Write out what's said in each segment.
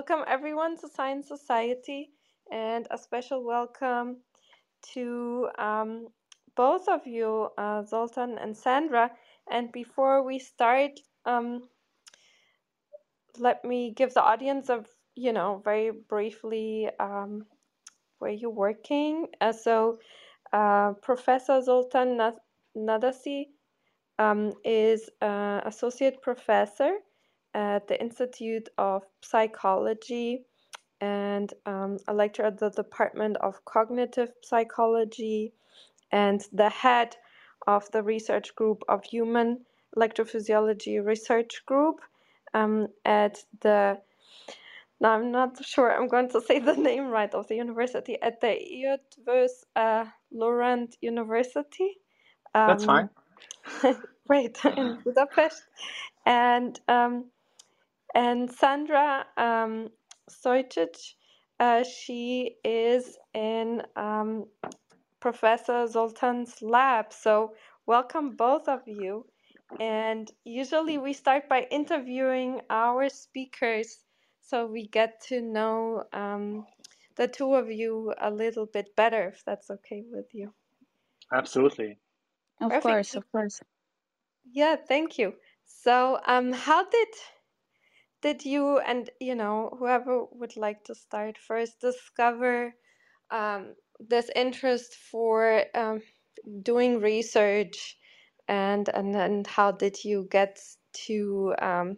Welcome everyone to Science Society and a special welcome to um, both of you, uh, Zoltan and Sandra. And before we start, um, let me give the audience a, you know, very briefly um, where you're working. Uh, so uh, Professor Zoltan Nadasdy um, is uh, associate professor at the Institute of Psychology and um, a lecturer at the Department of Cognitive Psychology and the head of the research group of Human Electrophysiology Research Group um, at the now I'm not sure I'm going to say the name right of the university at the Eötvös uh, Loránd University. Um, That's fine. right in Budapest, and um, and Sandra um, Stojić, uh, she is in um, Professor Zoltan's lab. So welcome both of you. And usually we start by interviewing our speakers so we get to know um, the two of you a little bit better, if that's okay with you. Absolutely. Of Perfect. course, of course. Yeah, thank you. So, um, how did did you and you know whoever would like to start first discover um, this interest for um, doing research and and and how did you get to um,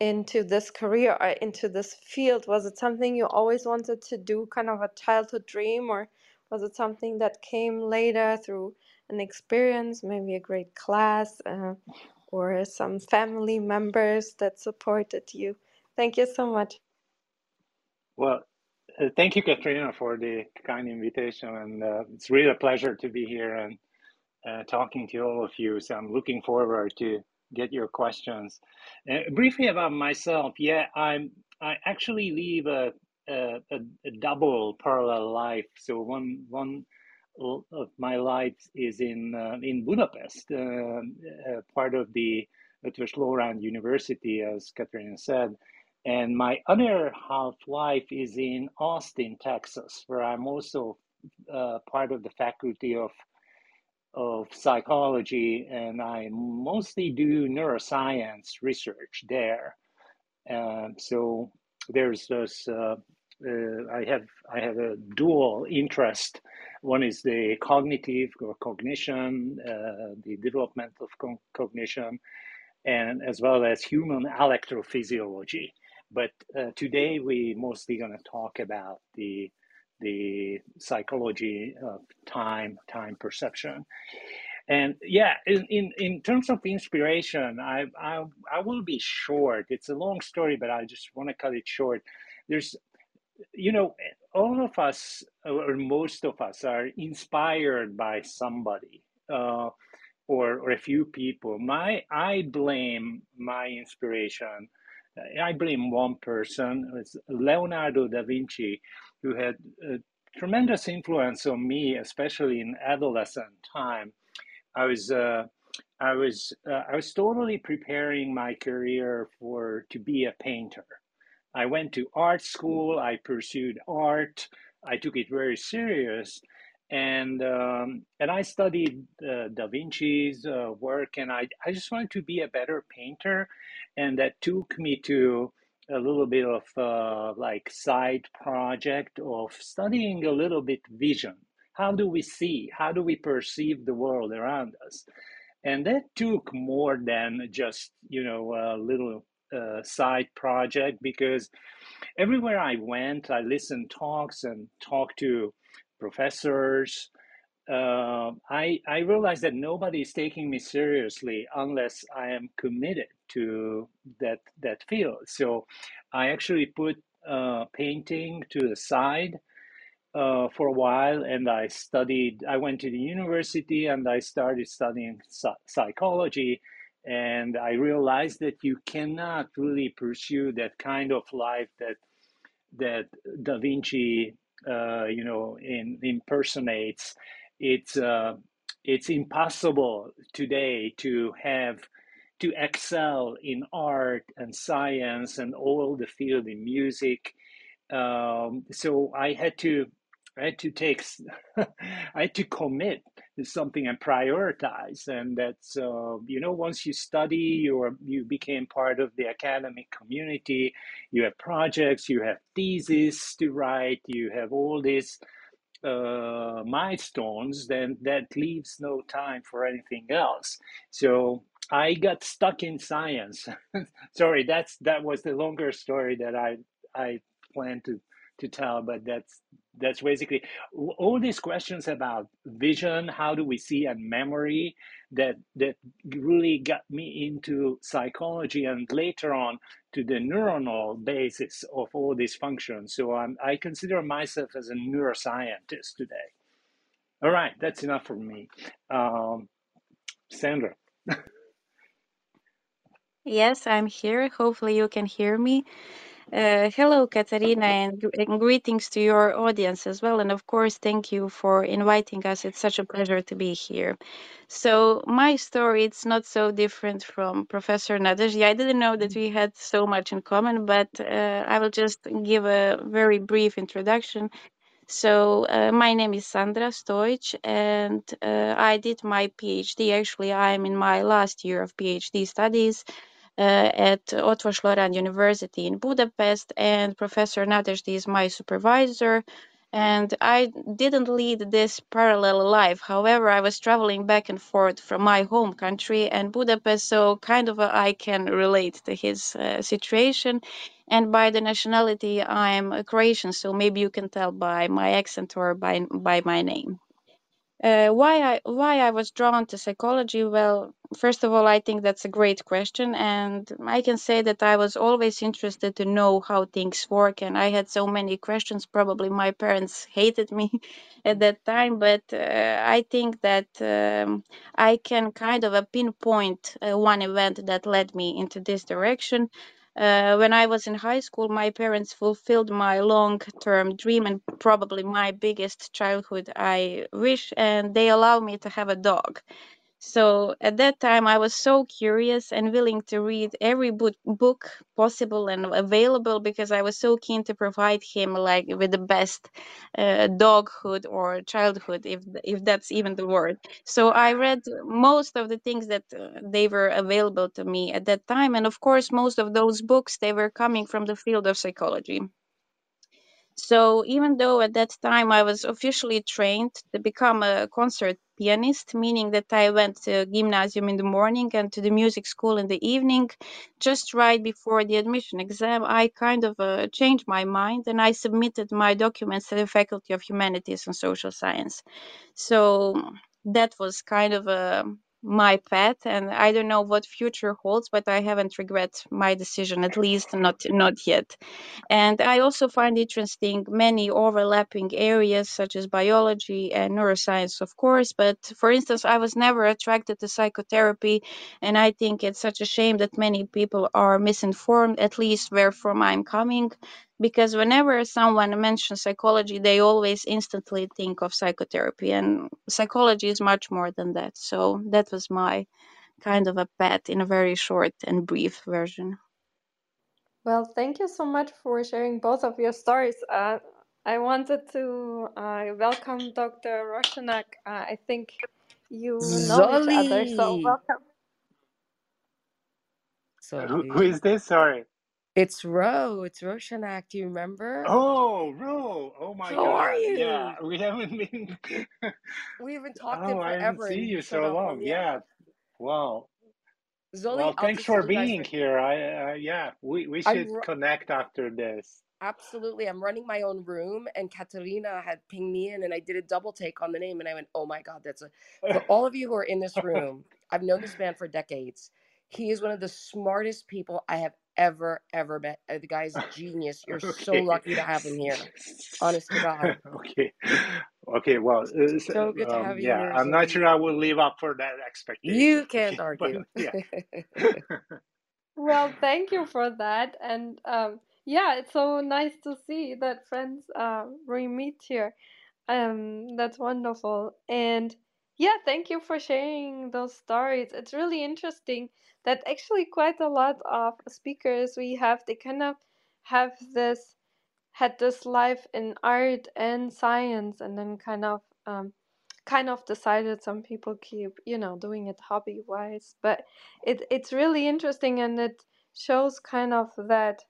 into this career or into this field? Was it something you always wanted to do kind of a childhood dream or was it something that came later through an experience maybe a great class uh, or some family members that supported you. Thank you so much. Well, uh, thank you, Katrina, for the kind invitation. And uh, it's really a pleasure to be here and uh, talking to all of you. So I'm looking forward to get your questions. Uh, briefly about myself, yeah, I'm I actually live a, a, a double parallel life. So one one of my life is in uh, in Budapest, uh, uh, part of the Eötvös Loránd University, as Katrina said. And my other half life is in Austin, Texas, where I'm also uh, part of the faculty of of psychology, and I mostly do neuroscience research there. so there's this. Uh, I have I have a dual interest one is the cognitive or cognition, uh, the development of co- cognition, and as well as human electrophysiology. But uh, today we mostly going to talk about the the psychology of time, time perception. And yeah, in, in, in terms of inspiration, I, I I will be short. It's a long story, but I just want to cut it short. There's you know, all of us, or most of us, are inspired by somebody uh, or, or a few people. My, I blame my inspiration. I blame one person. It's Leonardo da Vinci, who had a tremendous influence on me, especially in adolescent time. I was uh, I was uh, I was totally preparing my career for to be a painter. I went to art school. I pursued art. I took it very serious, and um, and I studied uh, Da Vinci's uh, work, and I I just wanted to be a better painter, and that took me to a little bit of uh, like side project of studying a little bit vision. How do we see? How do we perceive the world around us? And that took more than just you know a little uh, side project because everywhere I went, I listened talks and talked to professors. Uh, I I realized that nobody is taking me seriously unless I am committed to that that field. So I actually put uh, painting to the side uh, for a while, and I studied. I went to the university and I started studying psychology and i realized that you cannot really pursue that kind of life that that da vinci uh, you know in, impersonates it's uh, it's impossible today to have to excel in art and science and all the field in music. Um, so I had to I had to take I had to commit to something and prioritize, and that's uh, you know once you study, you are, you became part of the academic community. You have projects, you have theses to write, you have all these uh, milestones, then that leaves no time for anything else. So I got stuck in science. Sorry, that's that was the longer story that I I planned to to tell, but that's that's basically all these questions about vision, how do we see, and memory that that really got me into psychology and later on to the neuronal basis of all these functions. So I'm, I consider myself as a neuroscientist today. All right, that's enough for me. Um, Sandra. yes, I'm here. Hopefully, you can hear me. Uh, hello, Katarina, and, and, greetings to your audience as well. And of course, thank you for inviting us. It's such a pleasure to be here. So, my story it's not so different from Professor Nadasdy. I didn't know that we had so much in common, but uh, I will just give a very brief introduction. So, uh, my name is Sandra Stojic, and uh, I did my PhD. Actually, I'm in my last year of PhD studies at Eötvös Loránd University in Budapest, and Professor Nadasdy is my supervisor. And I didn't lead this parallel life. However, I was traveling back and forth from my home country and Budapest, so kind of I can relate to his uh, situation. And by the nationality, I'm a Croatian, so maybe you can tell by my accent or by by my name. Uh, why I why I was drawn to psychology? Well, first of all, I think that's a great question, and I can say that I was always interested to know how things work, and I had so many questions. Probably my parents hated me at that time, but uh, I think that um, I can kind of pinpoint uh, one event that led me into this direction. Uh, when I was in high school, my parents fulfilled my long term dream and probably my biggest childhood I wish, and they allowed me to have a dog. So at that time, I was so curious and willing to read every book, book possible and available because I was so keen to provide him like with the best uh, doghood or childhood, if if that's even the word. So I read most of the things that uh, they were available to me at that time, and of course, most of those books they were coming from the field of psychology. So even though at that time I was officially trained to become a concert pianist, meaning that I went to gymnasium in the morning and to the music school in the evening, just right before the admission exam, I kind of uh, changed my mind and I submitted my documents to the Faculty of Humanities and Social Science. So that was kind of a my path and i don't know what future holds but i haven't regret my decision at least not not yet. And i also find interesting many overlapping areas such as biology and neuroscience of course but for instance i was never attracted to psychotherapy and i think it's such a shame that many people are misinformed at least where from i'm coming because whenever someone mentions psychology they always instantly think of psychotherapy and psychology is much more than that. So that was my kind of a pet in a very short and brief version. Well thank you so much for sharing both of your stories. Uh, i wanted to uh, welcome dr roshanak uh, i think you know Zoli. each other so welcome. So who, who is this? Sorry it's Ro. It's Roshanak. Do you remember? Oh, Ro. Oh my How god. are you? Yeah, we haven't been. we haven't talked in oh, I haven't forever. seen you so long. on Yeah. Wow. Zoli, Well, I'll thanks for being right here. I uh, yeah, we we should ru- connect after this. absolutely. I'm running my own room, and Katerina had pinged me in, and I did a double take on the name, and I went, "Oh my god, that's a." For all of you who are in this room, I've known this man for decades. He is one of the smartest people I have ever ever met. Uh, The guy's a genius. You're so lucky to have him here. Honest to God. okay. Okay. Well, uh, s- So good to um, have you yeah, here, I'm not sure I will live up for that expectation. You can't Okay, but argue. yeah. well thank you for that and um, yeah it's so nice to see that friends uh, we meet here um, that's wonderful and Yeah, thank you for sharing those stories. It's really interesting that actually quite a lot of speakers we have, they kind of have this had this life in art and science and then kind of um, kind of decided some people keep you know doing it hobby wise but it it's really interesting and it shows kind of that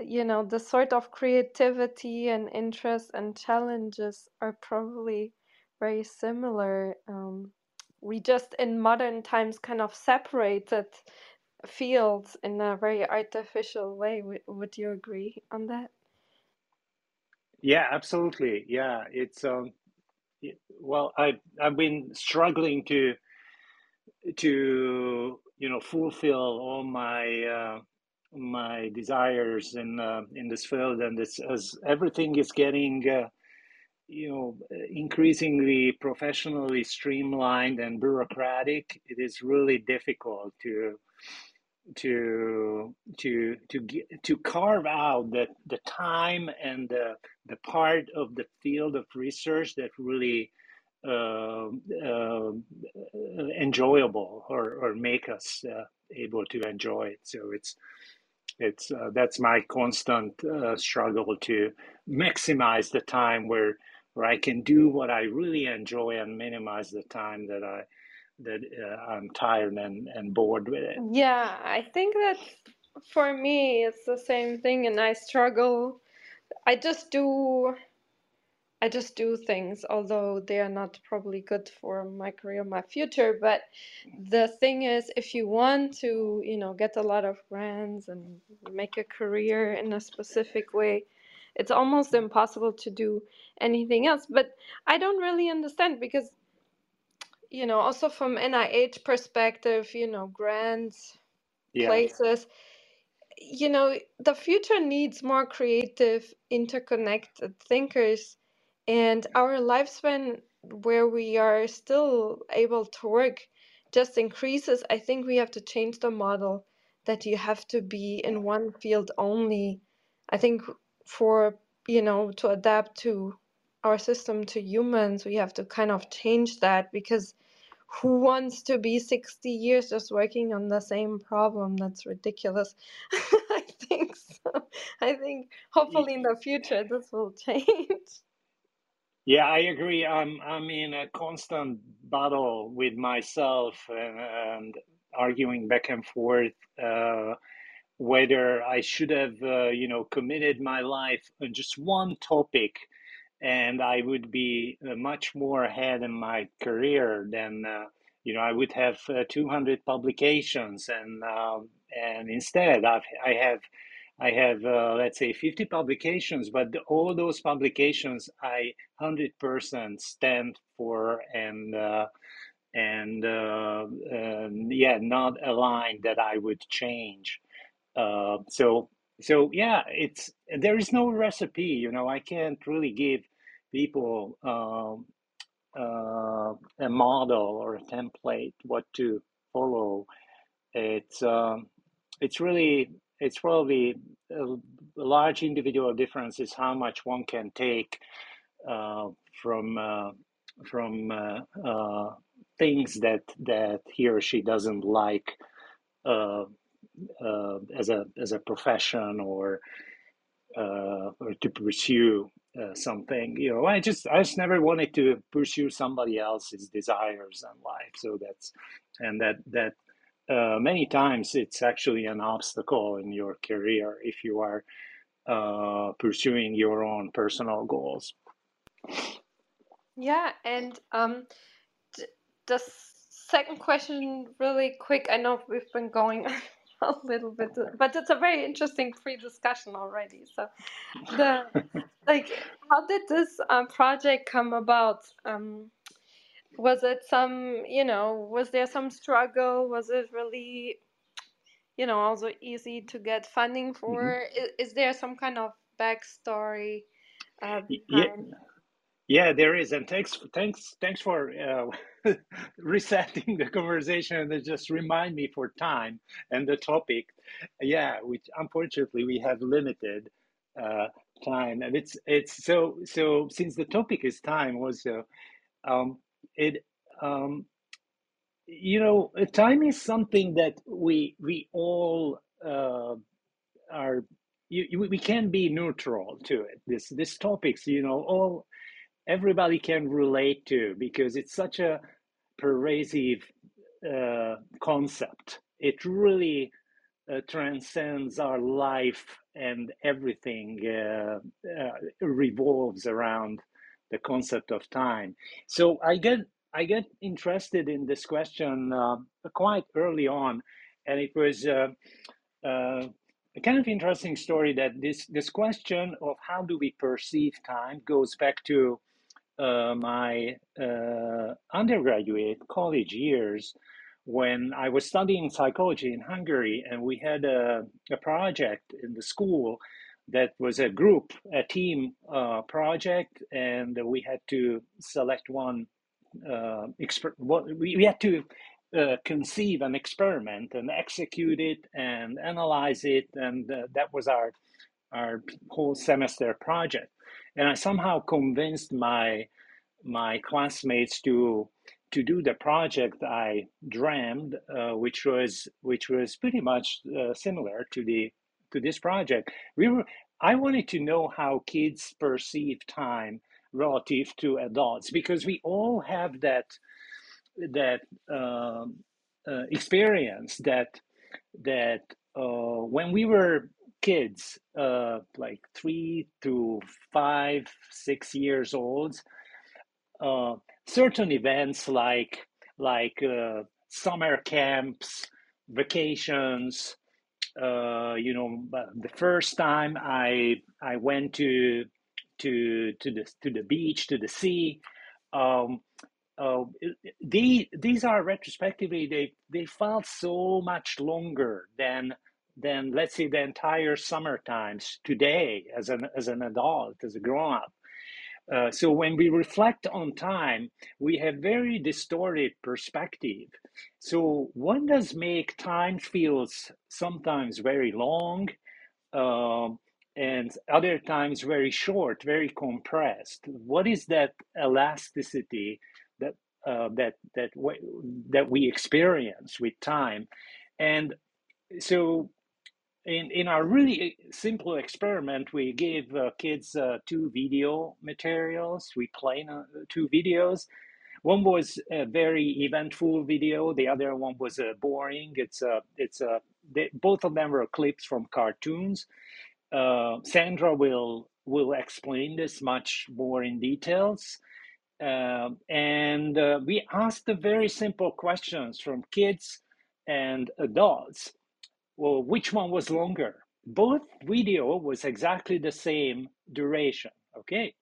you know the sort of creativity and interest and challenges are probably very similar um, we just in modern times kind of separated fields in a very artificial way would, you agree on that Yeah, absolutely. Yeah, it's um, well, I I've been struggling to to you know fulfill all my uh, my desires in uh, in this field, and this as everything is getting uh, you know increasingly professionally streamlined and bureaucratic, it is really difficult to to to to get, to carve out the the time and the the part of the field of research that really uh, uh, enjoyable or or make us uh, able to enjoy it. So it's it's uh, that's my constant uh, struggle to maximize the time where where I can do what I really enjoy and minimize the time that I that uh, I'm tired and, and bored with it. Yeah, I think that for me it's the same thing, and I struggle. I just do, I just do things, although they are not probably good for my career, my future. But the thing is, if you want to, you know, get a lot of grants and make a career in a specific way, it's almost mm. impossible to do anything else. But I don't really understand because, you know, also from NIH perspective, you know, grants Yeah, places you know the future needs more creative interconnected thinkers and our lifespan where we are still able to work just increases. I think we have to change the model that you have to be in one field only. I think for you know to adapt to our system to humans we have to kind of change that because who wants to be 60 years just working on the same problem? That's ridiculous. I think so. I think hopefully in the future this will change. yeah, I agree. I'm I'm in a constant battle with myself and, and arguing back and forth uh, whether I should have uh, you know committed my life on just one topic and I would be uh, much more ahead in my career than uh, you know I would have uh, 200 publications and um, and instead I've, I have I have uh, let's say 50 publications but all those publications I 100% stand for and and uh, yeah not a line that I would change uh, so so yeah, it's there is no recipe. You know, I can't really give people um, uh, a model or a template what to follow. It's um, it's really it's probably a, a large individual difference is how much one can take uh, from uh, from uh, uh, things that that he or she doesn't like uh, as a as a profession or uh, or to pursue uh, something. You know, I just I just never wanted to pursue somebody else's desires in life. So that's and that that uh, many times it's actually an obstacle in your career if you are uh, pursuing your own personal goals. Yeah, and um, the second question, really quick. I know we've been going a little bit, but it's a very interesting pre-discussion already. So, the like, how did this um, project come about? Um, was it some, you know, was there some struggle? Was it really, you know, also easy to get funding for? Is, is there some kind of backstory uh, behind? Yeah, there is, and thanks, thanks, thanks for uh, resetting the conversation and just remind me for time and the topic. Yeah, which unfortunately we have limited uh, time, and it's it's so so since the topic is time also um, it um, you know, time is something that we we all uh, are. You, we can be neutral to it. This this topics, you know, all everybody can relate to because it's such a pervasive uh, concept. It really uh, transcends our life and everything uh, uh, revolves around the concept of time. So I get I get interested in this question uh, quite early on, and it was uh, a kind of interesting story that this this question of how do we perceive time goes back to my undergraduate college years when I was studying psychology in Hungary, and we had a, a project in the school that was a group, a team uh, project, and we had to select one. Uh, what, we, we had to uh, conceive an experiment and execute it and analyze it, and uh, that was our our whole semester project. And I somehow convinced my my classmates to to do the project I dreamed, uh, which was which was pretty much uh, similar to the to this project. We were I wanted to know how kids perceive time relative to adults because we all have that that um, uh, experience that that uh, when we were kids, uh, like three to five, six years old, uh, certain events like like uh, summer camps, vacations. Uh, you know, the first time I I went to to to the to the beach to the sea. Um, uh, these are retrospectively they they felt so much longer than than let's say the entire summer times today as an as an adult as a grown up uh, so when we reflect on time, we have very distorted perspective. So one does make time feels sometimes very long, um, and other times very short, very compressed. What is that elasticity that uh, that that that we experience with time? And so in, in our really simple experiment, we gave uh, kids uh, two video materials. We played uh, two videos. One was a very eventful video. The other one was uh, boring. It's a, it's a, they, both of them were clips from cartoons. Uh, Sandra will will explain this much more in details. Uh, and we asked the very simple questions from kids and adults well, which one was longer? Both video was exactly the same duration. Okay.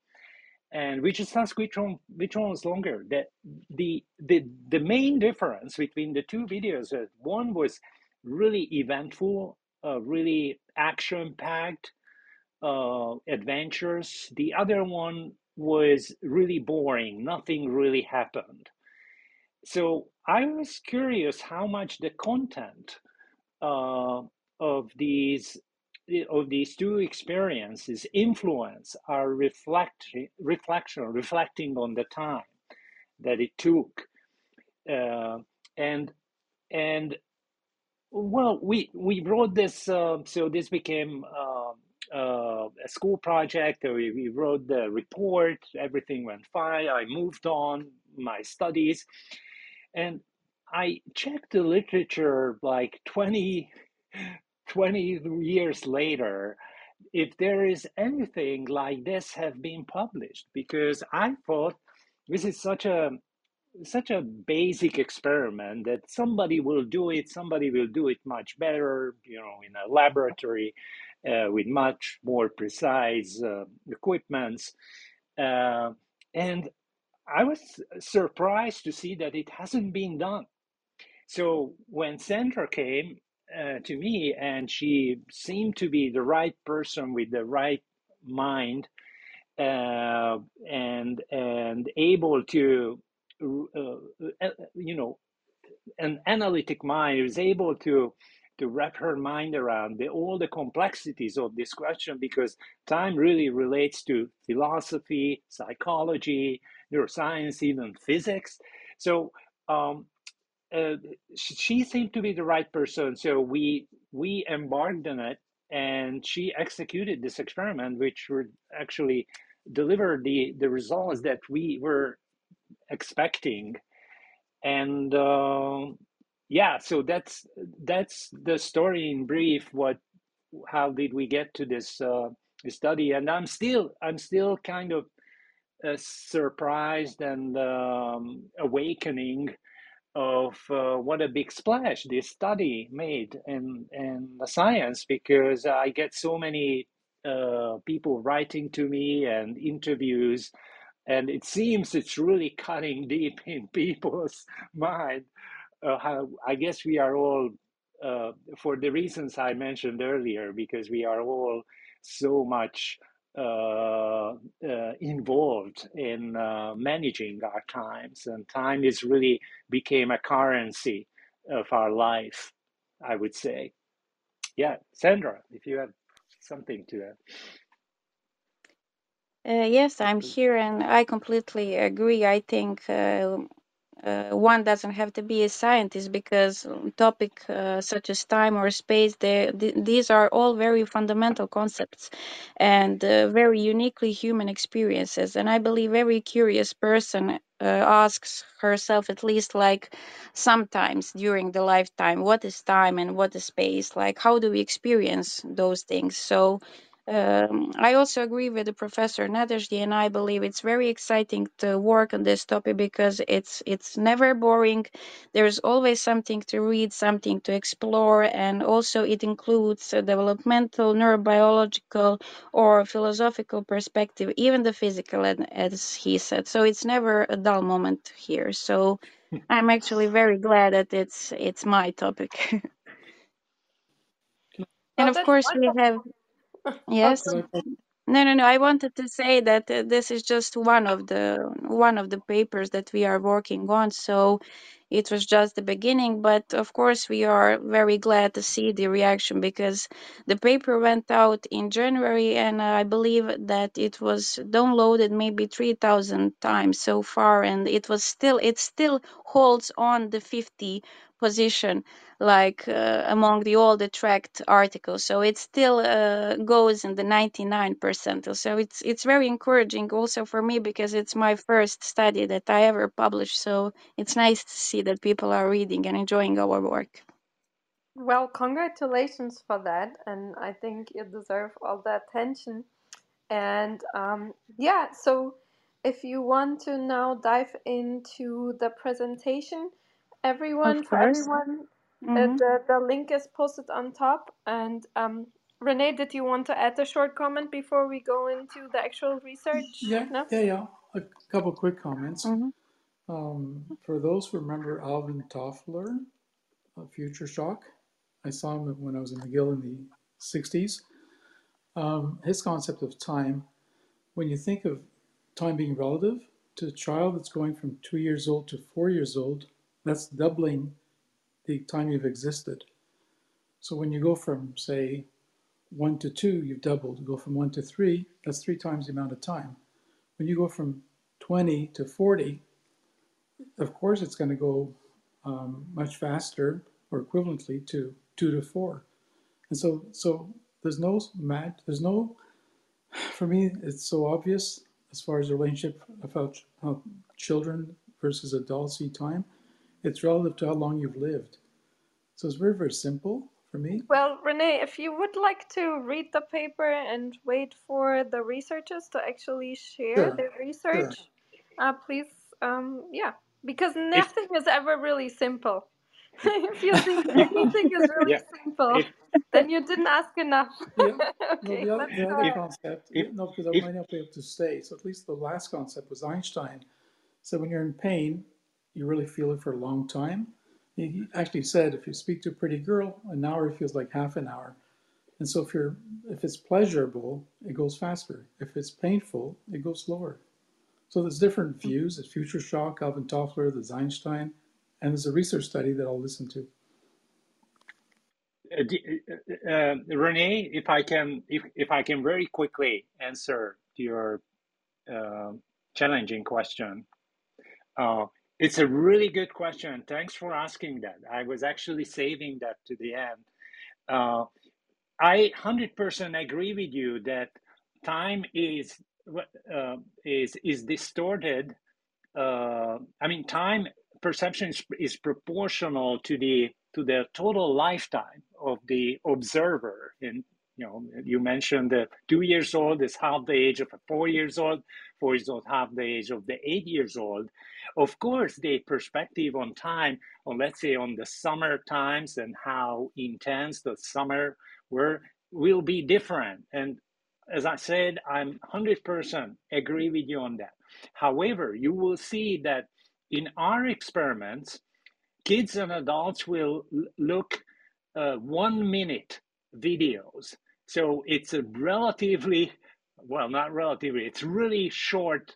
And we just asked which one which one was longer. That the the the main difference between the two videos one was really eventful, uh, really action packed uh, adventures. The other one was really boring. Nothing really happened. So I was curious how much the content uh, of these of these two experiences influence our reflect, reflection, reflecting on the time that it took, uh, and and well, we we wrote this. Uh, so this became uh, uh, a school project. We, we wrote the report. Everything went fine. I moved on my studies, and I checked the literature like 20, 20 years later if there is anything like this have been published because I thought this is such a such a basic experiment that somebody will do it somebody will do it much better you know in a laboratory uh, with much more precise uh, equipments uh, and i was surprised to see that it hasn't been done so when Sandra came uh, to me and she seemed to be the right person with the right mind uh, and and able to uh, uh you know an analytic mind is able to to wrap her mind around the, all the complexities of this question because time really relates to philosophy, psychology, neuroscience, even physics. so um, uh, she seemed to be the right person. So we we embarked on it, and she executed this experiment, which would actually deliver the the results that we were expecting. And uh, yeah, so that's that's the story in brief. What how did we get to this uh, study? And I'm still I'm still kind of uh, surprised and um, awakening of uh, what a big splash this study made in in the science because I get so many uh, people writing to me and interviews, and it seems it's really cutting deep in people's mind. Uh, how I guess we are all, uh, for the reasons I mentioned earlier, because we are all so much uh, uh, involved in uh, managing our times, and time is really became a currency of our life. I would say, yeah, Sandra, if you have something to add. Uh, yes, I'm here and I completely agree. I think uh, one doesn't have to be a scientist because topic uh, such as time or space they, th- these are all very fundamental concepts and uh, very uniquely human experiences. And i believe every curious person uh, asks herself at least like sometimes during the lifetime what is time and what is space? Like how do we experience those things? So um, I also agree with the professor Nadasdy, and I believe it's very exciting to work on this topic because it's it's never boring. There's always something to read, something to explore, and also it includes a developmental, neurobiological, or philosophical perspective, even the physical, as he said. So it's never a dull moment here. So I'm actually very glad that it's it's my topic. and Oh, of course, we have Yes. No, no, no. I wanted to say that uh, this is just one of the one of the papers that we are working on. So it was just the beginning, but of course we are very glad to see the reaction because the paper went out in January and I believe that it was downloaded maybe 3000 times so far and it was still it still holds on the 50 position like uh, among the all the tracked articles. So it still uh, goes in the 99 percentile so. It's it's very encouraging also for me because it's my first study that i ever published. So it's nice to see that people are reading and enjoying our work. Well, congratulations for that, and I think you deserve all the attention. And um, yeah, so if you want to now dive into the presentation, everyone, for course everyone, uh, hmm the, the link is posted on top. And um, Renee, did you want to add a short comment before we go into the actual research? Yeah, No? yeah, yeah. A couple quick comments. hmm Um, for those who remember Alvin Toffler, uh, Future Shock, I saw him when I was in McGill in the 60s. Um, his concept of time, when you think of time being relative to a child that's going from two years old to four years old, that's doubling the time you've existed. So when you go from, say, one to two, you've doubled. You go from one to three, that's three times the amount of time. When you go from 20 to 40, of course it's going to go um, much faster or equivalently to two to four. And so, so there's no mat, there's no, for me, it's so obvious as far as the relationship ch- how children versus adults see time. It's relative to how long you've lived. So it's very, very simple for me. Well, Renee, if you would like to read the paper and wait for the researchers to actually share Sure, their sure. research, uh, please, um, yeah, because If nothing is ever really simple. if you think anything is really yeah, simple, if then you didn't ask enough. Yeah. No, okay, the other, let's the other concept, if no, because I if might not be able to stay. So at least the last concept was Einstein. So when you're in pain, you really feel it for a long time. He he actually said if you speak to a pretty girl, an hour feels like half an hour. And so if you're if it's pleasurable, it goes faster. If it's painful, it goes slower. So there's different views. There's future shock, Alvin Toffler, there's Einstein, and there's a research study that I'll listen to. uh, uh, uh, Renee, if I can, if if I can very quickly answer to your uh, challenging question, uh, It's a really good question. Thanks for asking that. I was actually saving that to the end. Uh, I 100% agree with you that time is uh, is is distorted. Uh, I mean, time perception is, is proportional to the to the total lifetime of the observer. And you know, you mentioned that two years old is half the age of a four years old. Four years old half the age of the eight years old. Of course, the perspective on time, on let's say on the summer times and how intense the summer were, will be different. And as I said, I'm 100% agree with you on that. However, you will see that in our experiments, kids and adults will look uh, one minute videos. So it's a relatively, well, not relatively, it's really short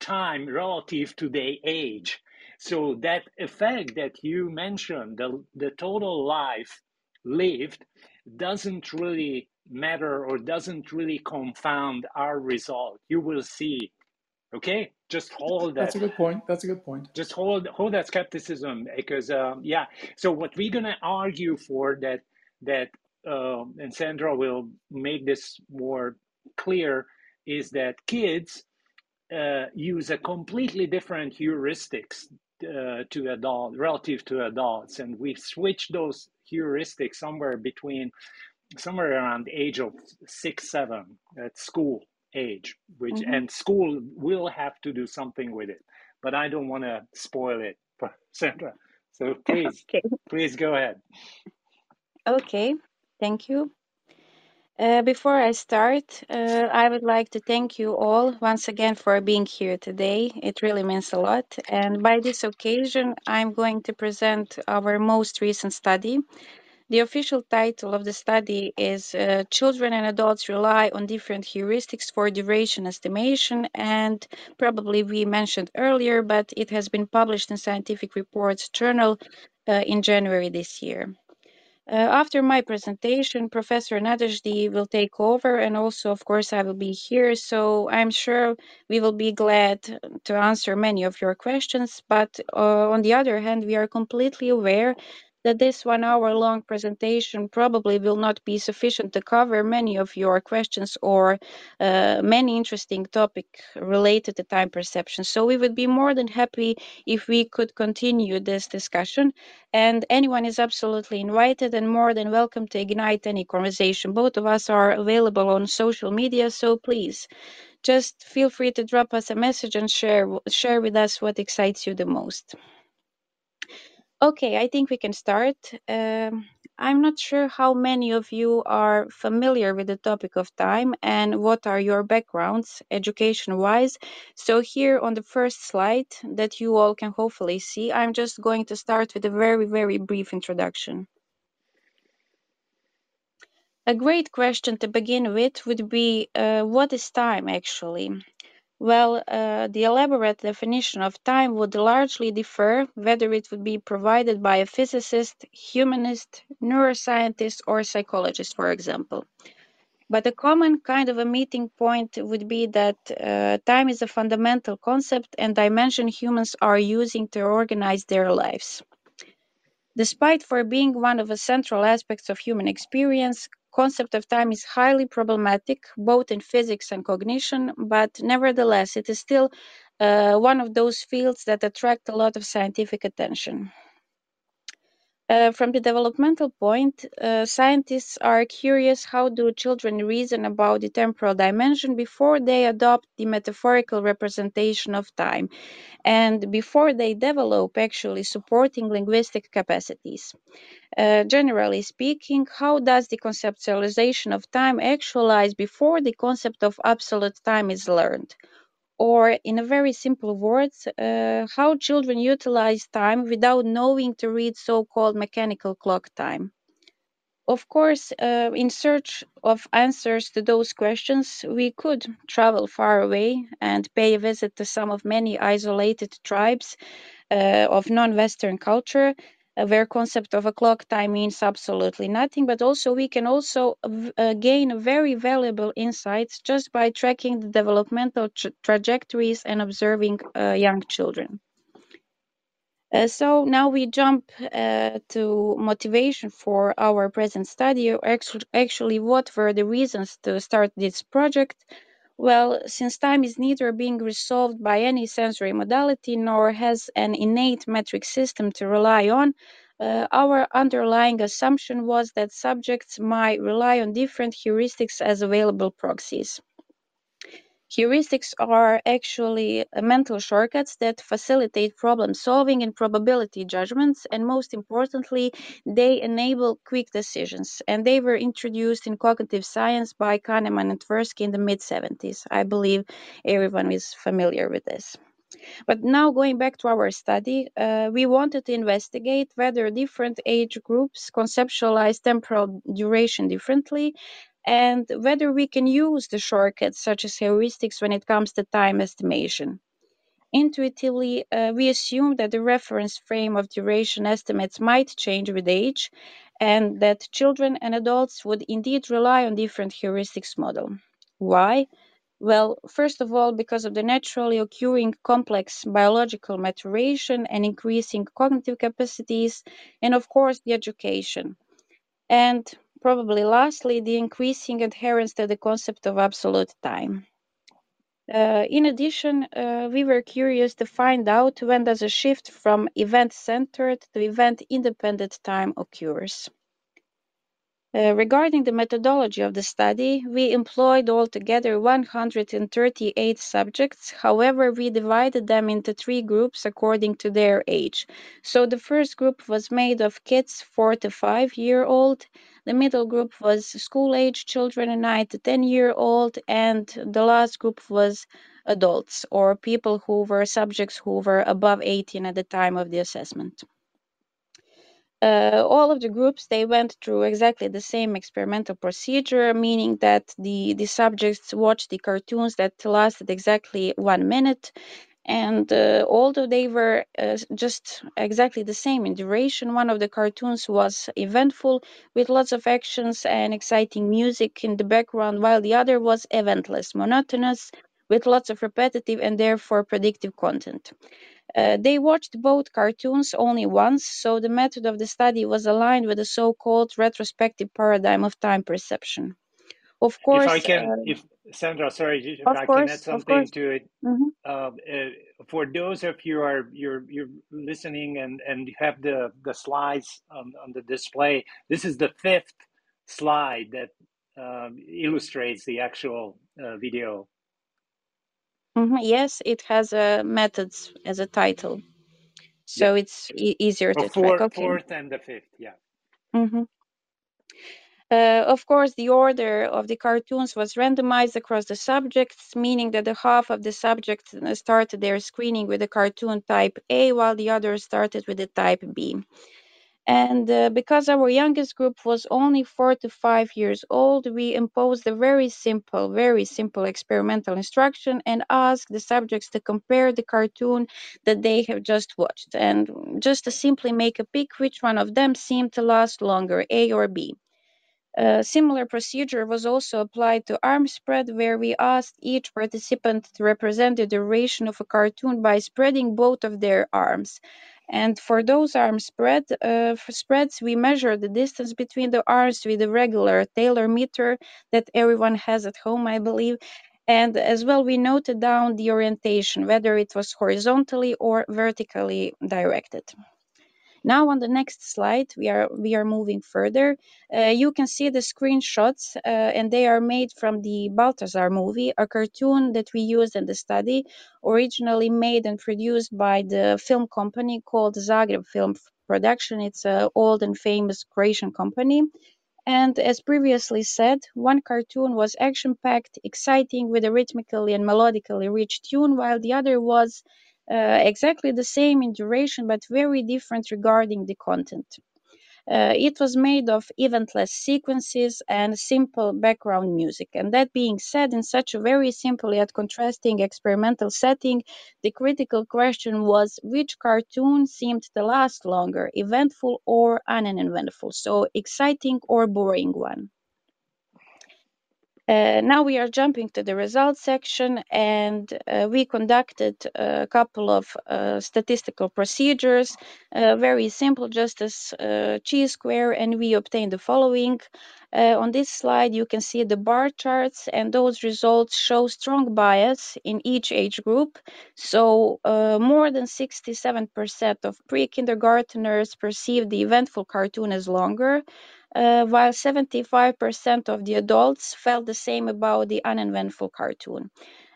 time relative to their age. So that effect that you mentioned, the, the total life lived, doesn't really matter or doesn't really confound our result. You will see. Okay, just hold that. That's a good point. That's a good point. Just hold hold that skepticism because um, yeah. So what we're gonna argue for that that uh, and Sandra will make this more clear is that kids uh, use a completely different heuristics uh, to adult relative to adults, and we've switched those heuristics somewhere between somewhere around the age of six, seven at school age, which mm-hmm. and school will have to do something with it. But I don't want to spoil it for Sandra. So please, okay. please go ahead. Okay, thank you. Uh, before I start, uh, I would like to thank you all once again for being here today. It really means a lot. And by this occasion, I'm going to present our most recent study, the official title of the study is uh, Children and Adults Rely on Different Heuristics for Duration Estimation. And probably we mentioned earlier, but it has been published in Scientific Reports Journal uh, in January this year. Uh, after my presentation, Professor Nadasdy will take over, and also, of course, I will be here. So I'm sure we will be glad to answer many of your questions. But uh, on the other hand, we are completely aware that this one hour long presentation probably will not be sufficient to cover many of your questions or uh, many interesting topics related to time perception. So we would be more than happy if we could continue this discussion. And anyone is absolutely invited and more than welcome to ignite any conversation. Both of us are available on social media, so please just feel free to drop us a message and share share with us what excites you the most. Okay, I think we can start. Um, I'm not sure how many of you are familiar with the topic of time and what are your backgrounds education wise. So, here on the first slide that you all can hopefully see, I'm just going to start with a very, very brief introduction. A great question to begin with would be uh, what is time actually? Well, uh, the elaborate definition of time would largely differ whether it would be provided by a physicist, humanist, neuroscientist, or psychologist, for example. But a common kind of a meeting point would be that uh, time is a fundamental concept and dimension humans are using to organize their lives. Despite for being one of the central aspects of human experience, concept of time is highly problematic, both in physics and cognition, but nevertheless, it is still uh, one of those fields that attract a lot of scientific attention. Uh, from the developmental point, uh, scientists are curious how do children reason about the temporal dimension before they adopt the metaphorical representation of time and before they develop actually supporting linguistic capacities. Uh, generally speaking, how does the conceptualization of time actualize before the concept of absolute time is learned? Or, in a very simple words, uh, how children utilize time without knowing to read so called mechanical clock time. Of course, uh, in search of answers to those questions, we could travel far away and pay a visit to some of many isolated tribes uh, of non-Western culture where concept of a clock time means absolutely nothing but also we can also uh, gain very valuable insights just by tracking the developmental tra- trajectories and observing uh, young children Uh, so now we jump uh, to motivation for our present study. Actually, actually, what were the reasons to start this project? Well, since time is neither being resolved by any sensory modality nor has an innate metric system to rely on, uh, our underlying assumption was that subjects might rely on different heuristics as available proxies. Heuristics are actually uh, mental shortcuts that facilitate problem solving and probability judgments, and most importantly, they enable quick decisions. And they were introduced in cognitive science by Kahneman and Tversky in the mid 70s. I believe everyone is familiar with this. But now, going back to our study, uh, we wanted to investigate whether different age groups conceptualize temporal duration differently and whether we can use the shortcuts such as heuristics when it comes to time estimation. Intuitively, uh, we assume that the reference frame of duration estimates might change with age and that children and adults would indeed rely on different heuristics model. Why? Well, first of all, because of the naturally occurring complex biological maturation and increasing cognitive capacities, and of course, the education. And probably lastly, the increasing adherence to the concept of absolute time. Uh, in addition, uh, we were curious to find out when does a shift from event-centered to event-independent time occurs. Uh, regarding the methodology of the study, we employed altogether 138 subjects. However, we divided them into three groups according to their age. So the first group was made of kids 4 to 5 year old, the middle group was school age children 9 to 10 year old, and the last group was adults or people who were subjects who were above 18 at the time of the assessment uh, all of the groups they went through exactly the same experimental procedure meaning that the the subjects watched the cartoons that lasted exactly one minute. And uh, although they were uh, just exactly the same in duration one of the cartoons was eventful with lots of actions and exciting music in the background while the other was eventless monotonous with lots of repetitive and therefore predictive content uh, they watched both cartoons only once, so the method of the study was aligned with the so called retrospective paradigm of time perception. Of course, if I can, uh, if Sandra, sorry, if I course, can add something to it. hmm Uh, uh, for those of you are you're you're listening and and you have the the slides on, on the display, this is the fifth slide that um, illustrates the actual uh, video. Hmm Yes, it has a methods as a title, Yeah, so it's e- easier to track. four, Okay. fourth and the fifth. Yeah. hmm Uh, of course, the order of the cartoons was randomized across the subjects, meaning that the half of the subjects uh, started their screening with the cartoon type A, while the others started with the type B. And uh, because our youngest group was only four to five years old, we imposed a very simple, very simple experimental instruction and asked the subjects to compare the cartoon that they have just watched and just to simply make a pick which one of them seemed to last longer, A or B. A similar procedure was also applied to arm spread, where we asked each participant to represent the duration of a cartoon by spreading both of their arms. And for those arm spread uh, spreads, we measure the distance between the arms with a regular tailor meter that everyone has at home, I believe. And as well, we noted down the orientation, whether it was horizontally or vertically directed. Now on the next slide, we are we are moving further. Uh, you can see the screenshots, uh, and they are made from the Balthazar movie, a cartoon that we used in the study, originally made and produced by the film company called Zagreb Film Production. It's an old and famous Croatian company. And as previously said, one cartoon was action packed, exciting, with a rhythmically and melodically rich tune, while the other was exactly the same in duration but very different regarding the content. Uh, it was made of eventless sequences and simple background music. And that being said, in such a very simple yet contrasting experimental setting, the critical question was which cartoon seemed to last longer, eventful or uneventful, so exciting or boring one. Uh, now we are jumping to the results section and uh, we conducted a couple of uh, statistical procedures, very simple, just as chi-square, and we obtained the following. On this slide, you can see the bar charts and those results show strong bias in each age group. So more than 67% of pre-kindergarteners perceive the eventful cartoon as longer, uh, while 75% of the adults felt the same about the uneventful cartoon.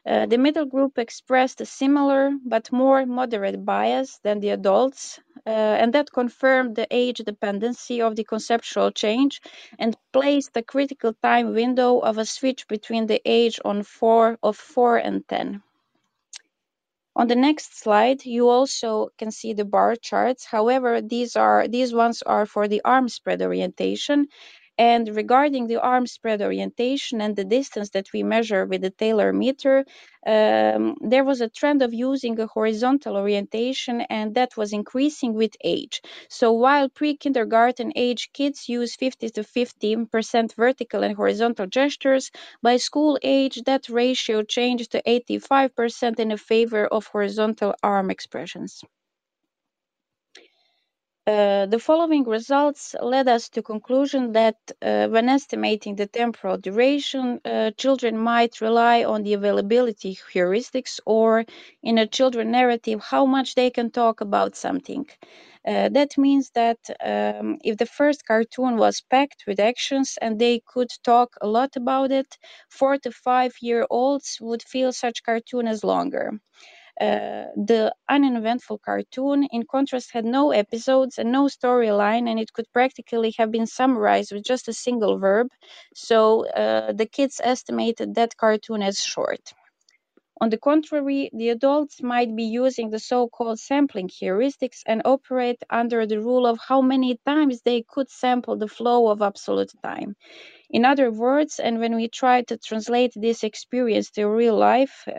Uh, the middle group expressed a similar but more moderate bias than the adults, uh, and that confirmed the age dependency of the conceptual change and placed the critical time window of a switch between the age on four of 4 and 10. On the next slide, you also can see the bar charts. However, these are these ones are for the arm spread orientation, and regarding the arm spread orientation and the distance that we measure with the tailor meter, um, there was a trend of using a horizontal orientation, and that was increasing with age. So while pre kindergarten age kids use 50 to 15% vertical and horizontal gestures, by school age, that ratio changed to 85% in favor of horizontal arm expressions. Uh, the following results led us to conclusion that uh, when estimating the temporal duration, uh, children might rely on the availability heuristics or in a children narrative how much they can talk about something. Uh, that means that um, if the first cartoon was packed with actions and they could talk a lot about it, four to five year olds would feel such cartoon as longer. Uh, the uneventful cartoon, in contrast, had no episodes and no storyline, and it could practically have been summarized with just a single verb. So uh, the kids estimated that cartoon as short. On the contrary, the adults might be using the so called sampling heuristics and operate under the rule of how many times they could sample the flow of absolute time. In other words, and when we try to translate this experience to real life, uh,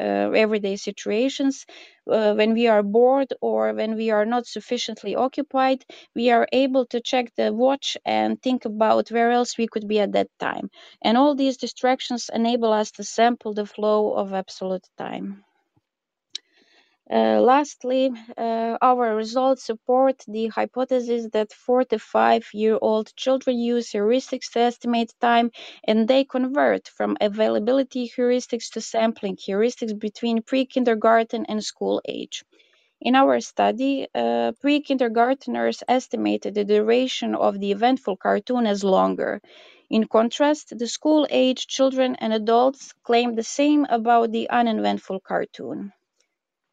everyday situations, uh, when we are bored or when we are not sufficiently occupied, we are able to check the watch and think about where else we could be at that time. And all these distractions enable us to sample the flow of absolute time. Uh, lastly, uh, our results support the hypothesis that four to five year old children use heuristics to estimate time and they convert from availability heuristics to sampling heuristics between pre kindergarten and school age. In our study, uh, pre kindergarteners estimated the duration of the eventful cartoon as longer. In contrast, the school age children and adults claimed the same about the uneventful cartoon.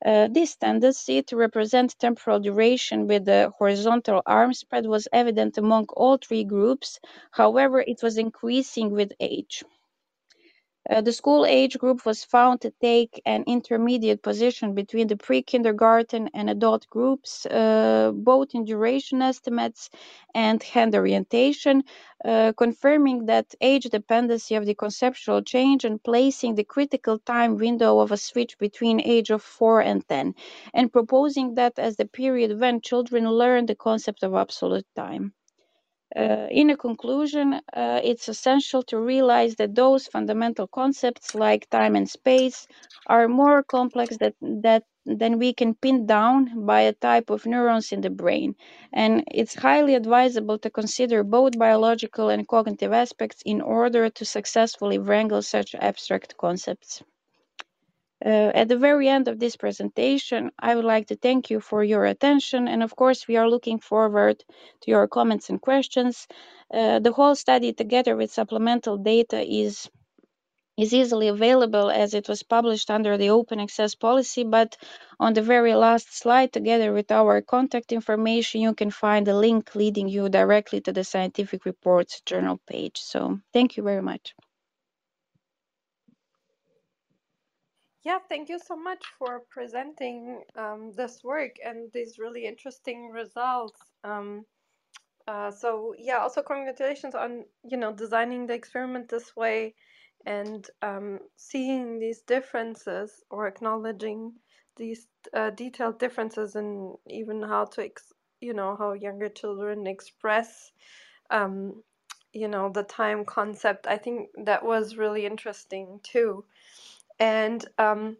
Uh, this tendency to represent temporal duration with the horizontal arm spread was evident among all three groups. However, it was increasing with age. Uh, the school age group was found to take an intermediate position between the pre kindergarten and adult groups, uh, both in duration estimates and hand orientation, uh, confirming that age dependency of the conceptual change and placing the critical time window of a switch between age of 4 and 10, and proposing that as the period when children learn the concept of absolute time. Uh, in a conclusion, uh, it's essential to realize that those fundamental concepts like time and space are more complex that, that, than we can pin down by a type of neurons in the brain. And it's highly advisable to consider both biological and cognitive aspects in order to successfully wrangle such abstract concepts. Uh, at the very end of this presentation, I would like to thank you for your attention. And of course, we are looking forward to your comments and questions. Uh, the whole study, together with supplemental data, is is easily available as it was published under the open access policy but on the very last slide together with our contact information you can find a link leading you directly to the scientific reports journal page so thank you very much Yeah, thank you so much for presenting um, this work and these really interesting results. Um, uh, so yeah, also congratulations on you know designing the experiment this way and um, seeing these differences or acknowledging these uh, detailed differences in even how to ex- you know how younger children express um, you know the time concept. I think that was really interesting too, and um,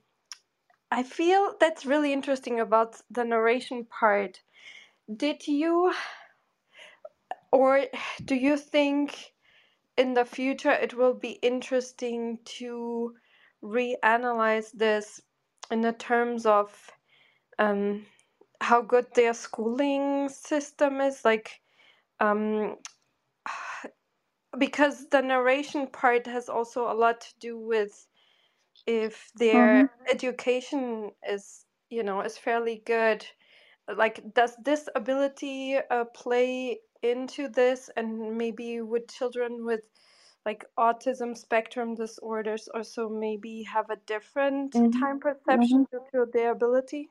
I feel that's really interesting about the narration part. Did you or do you think in the future it will be interesting to reanalyze this in the terms of um, how good their schooling system is? Like, um, because the narration part has also a lot to do with if their Mm-hmm. education is you know is fairly good like does this ability uh, play into this and maybe with children with like autism spectrum disorders also maybe have a different Mm-hmm. time Mm-hmm. perception due to their ability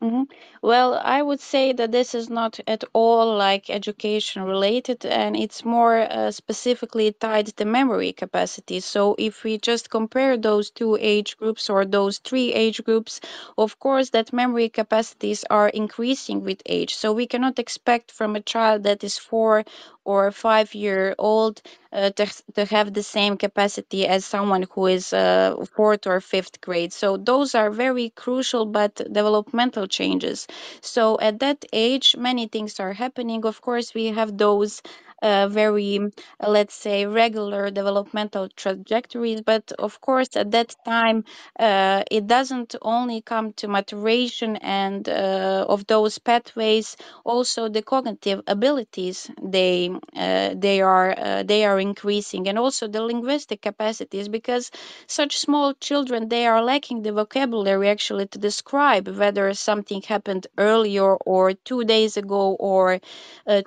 hmm Well, I would say that this is not at all like education related, and it's more uh, specifically tied to memory capacity. So, if we just compare those two age groups or those three age groups, of course, that memory capacities are increasing with age. So, we cannot expect from a child that is four or five year old uh, to, to have the same capacity as someone who is uh, fourth or fifth grade. So those are very crucial but developmental changes. So at that age, many things are happening. Of course, we have those very, let's say, regular developmental trajectories. But of course, at that time, uh, it doesn't only come to maturation and uh, of those pathways. Also, the cognitive abilities they uh, they are uh, they are increasing, and also the linguistic capacities because such small children they are lacking the vocabulary actually to describe whether something happened earlier or two days ago or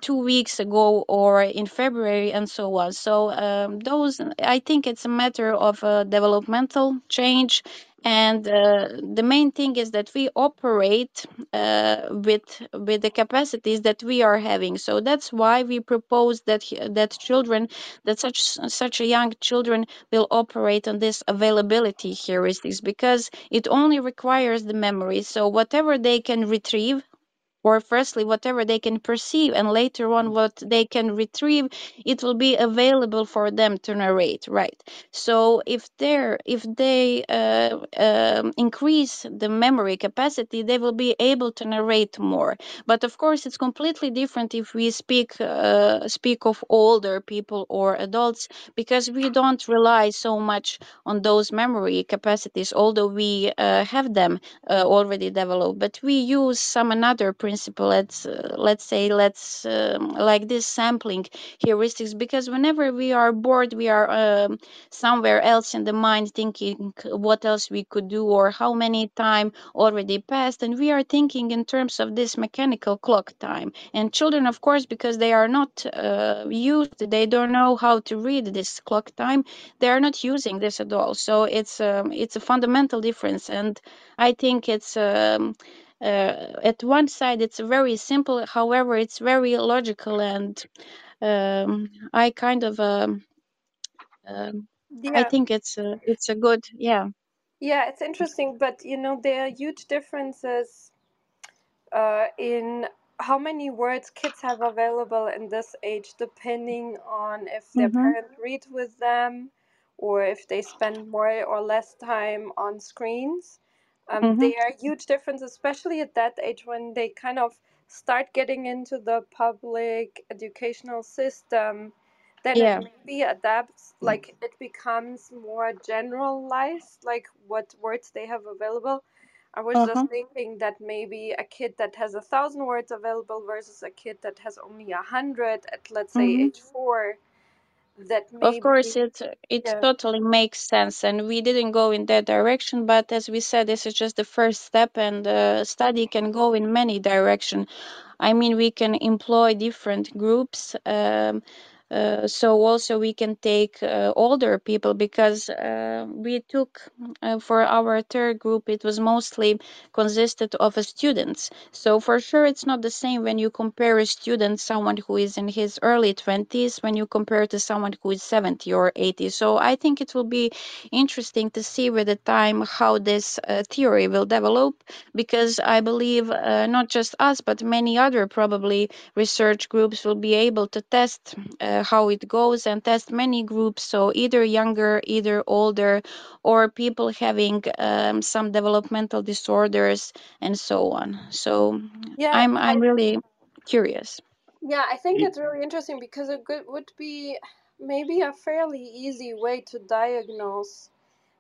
two weeks ago or in February and so on. So um, those, I think it's a matter of a developmental change. And uh, the main thing is that we operate uh, with with the capacities that we are having. So that's why we propose that that children, that such such young children will operate on this availability heuristics because it only requires the memory. So whatever they can retrieve or firstly whatever they can perceive and later on what they can retrieve it will be available for them to narrate right? So if they're if they uh, um, increase the memory capacity they will be able to narrate more. But of course it's completely different if we speak uh, speak of older people or adults because we don't rely so much on those memory capacities although we uh, have them uh, already developed. But we use some another principle let's uh, let's say let's um, like this sampling heuristics because whenever we are bored we are um, somewhere else in the mind thinking what else we could do or how many time already passed and we are thinking in terms of this mechanical clock time. And children of course because they are not uh, used they don't know how to read this clock time they are not using this at all. So it's um, it's a fundamental difference and I think it's um, at one side it's very simple, however, it's very logical, and um, I kind of um, um, I think it's a, it's a good yeah. yeah it's interesting but you know there are huge differences uh, in how many words kids have available in this age, depending on if their Mhm. parents read with them or if they spend more or less time on screens. Um, Mhm. there are huge difference, especially at that age when they kind of start getting into the public educational system. Then Yeah. it maybe adapts, like it becomes more generalized, like what words they have available. I was Uh-huh. just thinking that maybe a kid that has a thousand words available versus a kid that has only a hundred at let's say Mhm. age four, that Of course, it it yeah totally makes sense, and we didn't go in that direction. But as we said, this is just the first step, and the study can go in many direction I mean, we can employ different groups. Um, uh, so also we can take uh, older people because uh, we took uh, for our third group it was mostly consisted of students. So for sure it's not the same when you compare a student someone who is in his early 20s when you compare to someone who is 70 or 80 so i think it will be interesting to see with the time how this uh, theory will develop because I believe not just us, but many other probably research groups will be able to test how it goes and test many groups. So either younger, either older, or people having um, some developmental disorders and so on. So Yeah, I'm I I'm really curious. yeah, I think it's really interesting because it could, would be maybe a fairly easy way to diagnose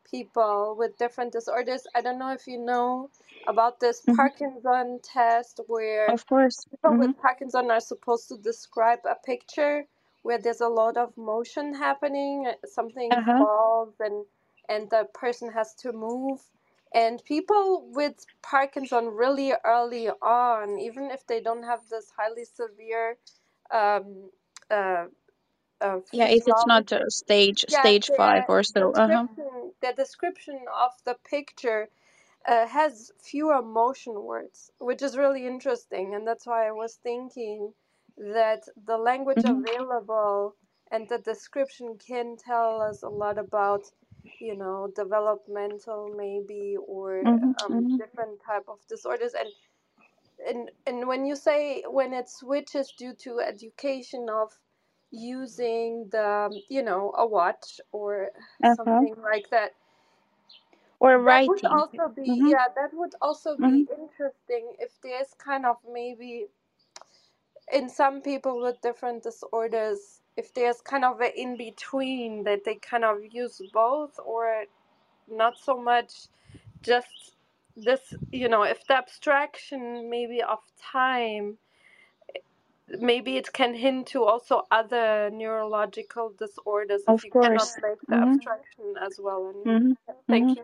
people with different disorders. I don't know if you know about this Mhm. Parkinson test where Of course. people hmm with Parkinson are supposed to describe a picture where there's a lot of motion happening, uh, something Uh-huh. falls and and the person has to move. And people with Parkinson really early on, even if they don't have this highly severe um, uh, uh, Yeah, if it's not stage yeah, stage five or so. Uh-huh. the description of the picture uh, has fewer motion words, which is really interesting. And that's why I was thinking that the language hmm available and the description can tell us a lot about, you know, developmental maybe or hmm um, hmm different type of disorders. And and and when you say when it switches due to education of using the you know a watch or Uh-huh. something like that Or that would writing. also be hmm yeah that would also be interesting if there's kind of maybe in some people with different disorders if there's kind of an in between that they kind of use both or not so much just this you know if the abstraction maybe of time maybe it can hint to also other neurological disorders if Of you cannot make the hmm abstraction as well. And hmm thank hmm you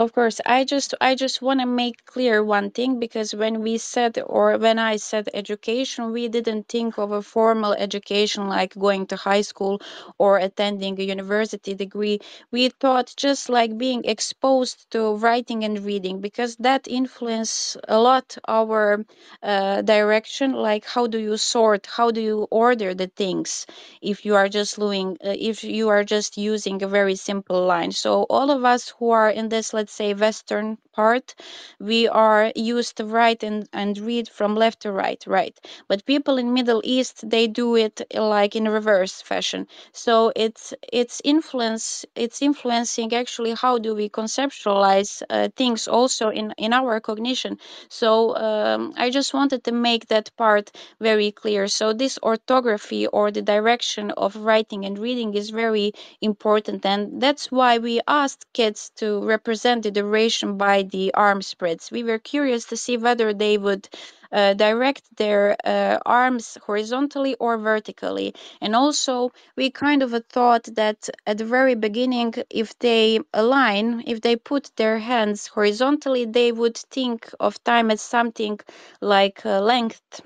Of course, I just I just want to make clear one thing because when we said or when I said education, we didn't think of a formal education like going to high school or attending a university degree. We thought just like being exposed to writing and reading because that influence a lot our uh, direction. Like how do you sort, how do you order the things if you are just doing uh, if you are just using a very simple line. So all of us who are in this let's say western part we are used to write and, and read from left to right right. But people in middle east they do it uh, like in reverse fashion. So it's it's influence it's influencing actually how do we conceptualize uh, things also in in our cognition. So um, i just wanted to make that part very clear. So this orthography or the direction of writing and reading is very important and that's why we asked kids to represent the duration by the arm spreads. We were curious to see whether they would uh, direct their uh, arms horizontally or vertically. And also we kind of thought that at the very beginning if they align if they put their hands horizontally they would think of time as something like uh, length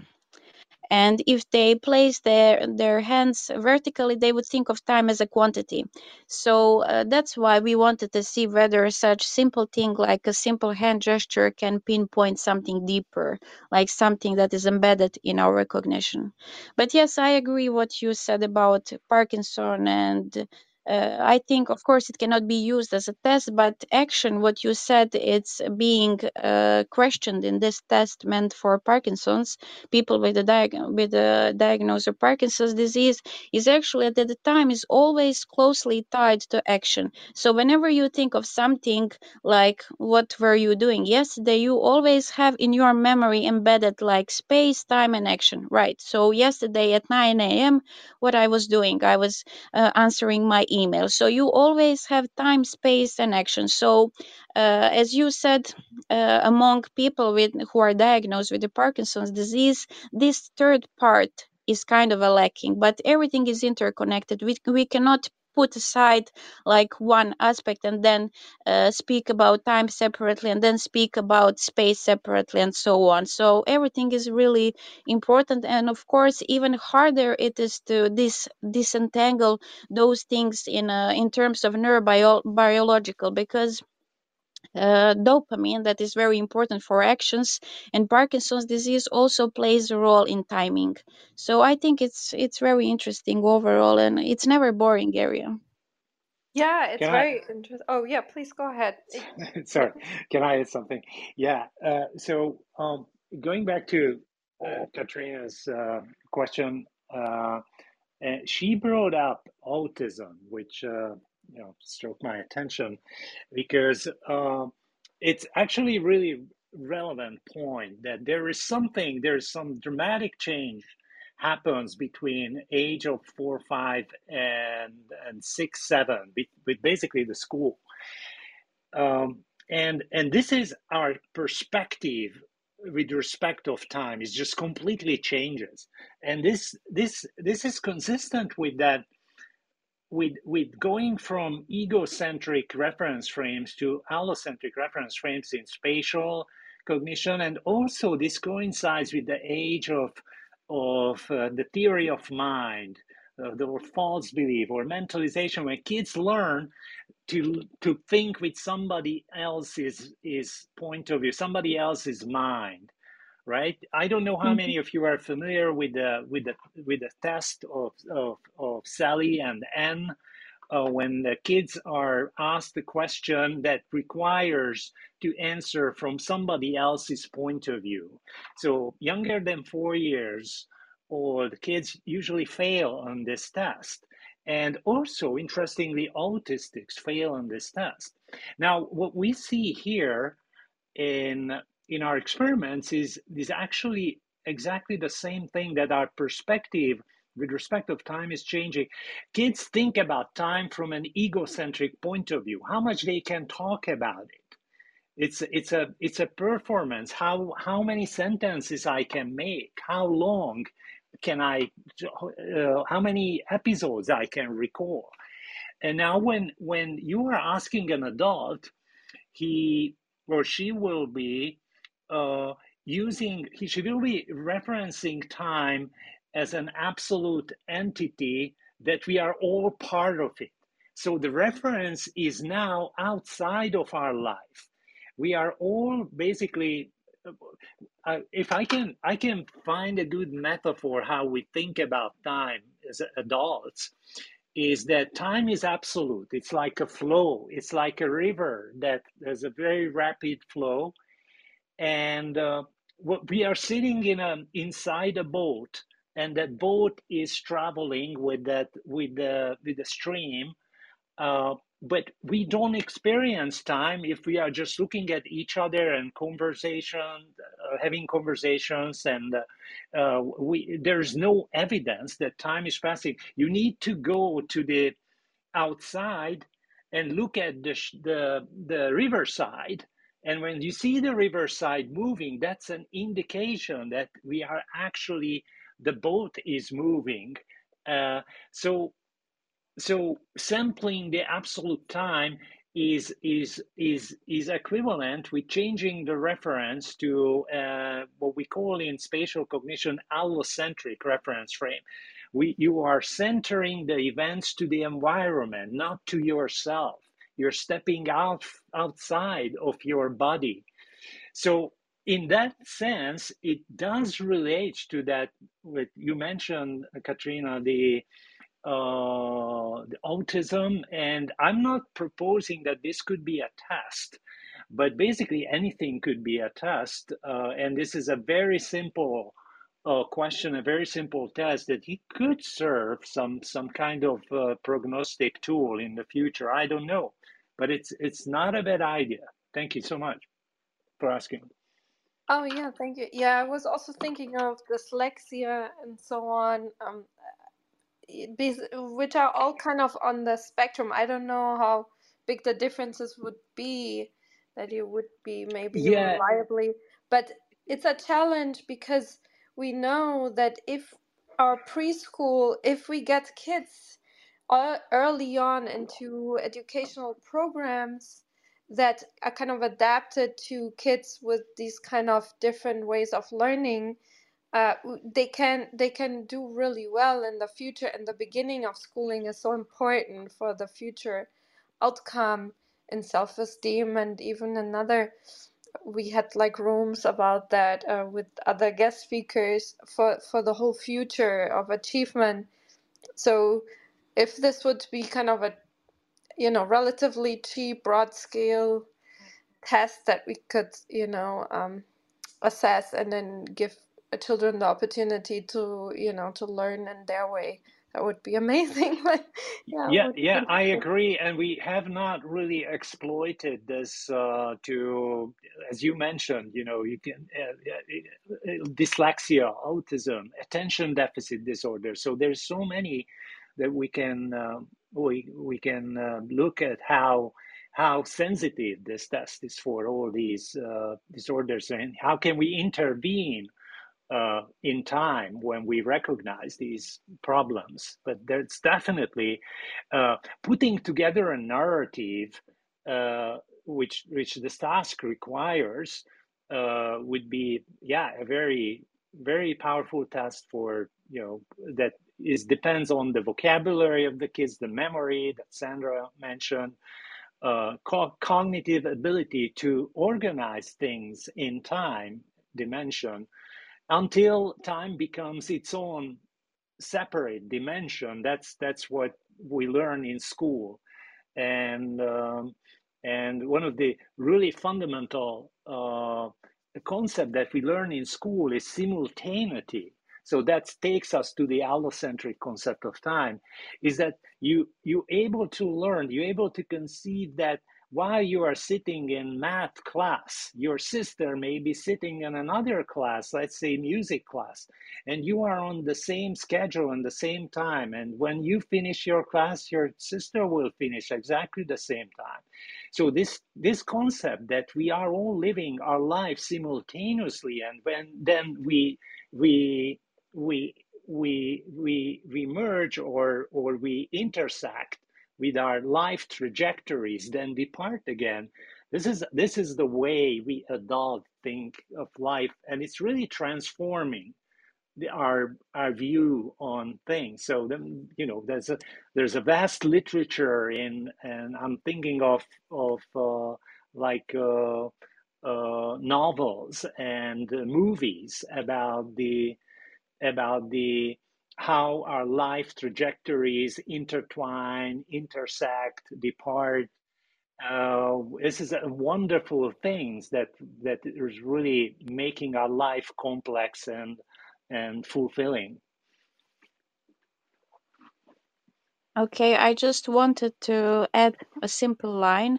and if they place their their hands vertically they would think of time as a quantity. So uh, that's why we wanted to see whether such simple thing like a simple hand gesture can pinpoint something deeper like something that is embedded in our recognition. But yes i agree what you said about parkinson and uh, I think, of course, it cannot be used as a test, but action, what you said, it's being uh, questioned in this test meant for Parkinson's people with a diag- with a diagnosis of Parkinson's disease is actually at the time is always closely tied to action. So whenever you think of something like what were you doing yesterday, you always have in your memory embedded like space, time, and action, right? So yesterday at 9 a.m., what I was doing, I was uh, answering my email. So you always have time, space, and action. So uh, as you said, uh, among people with who are diagnosed with the Parkinson's disease, this third part is kind of a lacking. But everything is interconnected. We we cannot put aside like one aspect and then uh, speak about time separately and then speak about space separately and so on. So everything is really important and of course even harder it is to dis- disentangle those things in uh, in terms of neurobiological because uh, dopamine that is very important for actions and parkinson's disease also plays a role in timing so i think it's it's very interesting overall and it's never boring area yeah it's can I? very interesting oh yeah please go ahead Sorry, can I add something? Yeah. Uh, so um, going back to uh, Katrina's uh, question, uh, uh, she brought up autism, which uh, you know stroke my attention because uh, it's actually really relevant point that there is something there's some dramatic change happens between age of four five and and six seven with basically the school. Um, and and this is our perspective with respect of time. It just completely changes. And this this this is consistent with that with with going from egocentric reference frames to allocentric reference frames in spatial cognition and also this coincides with the age of of uh, the theory of mind uh, the false belief or mentalization where kids learn to to think with somebody else's is point of view, somebody else's mind, right? I don't know how mm-hmm. many of you are familiar with the with the with the test of of, of Sally and Anne. Uh, when the kids are asked a question that requires to answer from somebody else's point of view. So younger than four years, the kids usually fail on this test. And also, interestingly, autistics fail on this test. Now, what we see here in, in our experiments is, is actually exactly the same thing that our perspective with respect of time is changing. Kids think about time from an egocentric point of view, how much they can talk about it. It's, it's, a, it's a performance, how, how many sentences I can make, how long can I, uh, how many episodes I can recall. And now when, when you are asking an adult, he or she will be uh, using, he, will be referencing time as an absolute entity that we are all part of it. So the reference is now outside of our life. We are all basically uh, if I can, I can find a good metaphor how we think about time as adults. Is that time is absolute? It's like a flow. It's like a river that has a very rapid flow, and uh, we are sitting in a inside a boat, and that boat is traveling with that with the with the stream. Uh, but we don't experience time if we are just looking at each other and conversation uh, having conversations and uh, uh, we there's no evidence that time is passing you need to go to the outside and look at the the, the riverside and when you see the riverside moving that's an indication that we are actually the boat is moving uh, so so sampling the absolute time is is is is equivalent with changing the reference to uh, what we call in spatial cognition allocentric reference frame. We you are centering the events to the environment, not to yourself. You're stepping out outside of your body. So in that sense, it does relate to that. What you mentioned, Katrina, the uh, the autism, and I'm not proposing that this could be a test, but basically anything could be a test, uh, and this is a very simple uh, question, a very simple test that he could serve some some kind of uh, prognostic tool in the future. I don't know, but it's it's not a bad idea. Thank you so much for asking. Oh yeah, thank you. Yeah, I was also thinking of dyslexia and so on. Um, which are all kind of on the spectrum. I don't know how big the differences would be that you would be maybe yeah. reliably, but it's a challenge because we know that if our preschool, if we get kids early on into educational programs that are kind of adapted to kids with these kind of different ways of learning, uh, they can they can do really well in the future and the beginning of schooling is so important for the future outcome in self-esteem and even another we had like rooms about that uh, with other guest speakers for for the whole future of achievement. So if this would be kind of a you know relatively cheap broad scale test that we could you know um, assess and then give children the opportunity to you know to learn in their way that would be amazing. yeah, Yeah, yeah, I agree. And we have not really exploited this uh, to, as you mentioned, you know, you can uh, uh, uh, dyslexia, autism, attention deficit disorder. So there's so many that we can uh, we we can uh, look at how how sensitive this test is for all these uh, disorders and how can we intervene uh, in time when we recognize these problems. But there's definitely uh, putting together a narrative uh, which which this task requires uh, would be yeah a very very powerful test for you know that is depends on the vocabulary of the kids, the memory that Sandra mentioned, uh, co- cognitive ability to organize things in time dimension until time becomes its own separate dimension that's that's what we learn in school. And um, and one of the really fundamental uh, concept that we learn in school is simultaneity. So that takes us to the allocentric concept of time is that you you able to learn you're able to conceive that while you are sitting in math class your sister may be sitting in another class let's say music class and you are on the same schedule and the same time. And when you finish your class your sister will finish exactly the same time. So this this concept that we are all living our life simultaneously and when then we we we we we we merge or or we intersect with our life trajectories then depart again this is this is the way we adult think of life and it's really transforming the, our our view on things. So then you know there's a there's a vast literature in, and I'm thinking of of uh, like uh, uh, novels and uh, movies about the about the how our life trajectories intertwine, intersect, depart. Uh, this is a wonderful things that that is really making our life complex and and fulfilling. Okay, I just wanted to add a simple line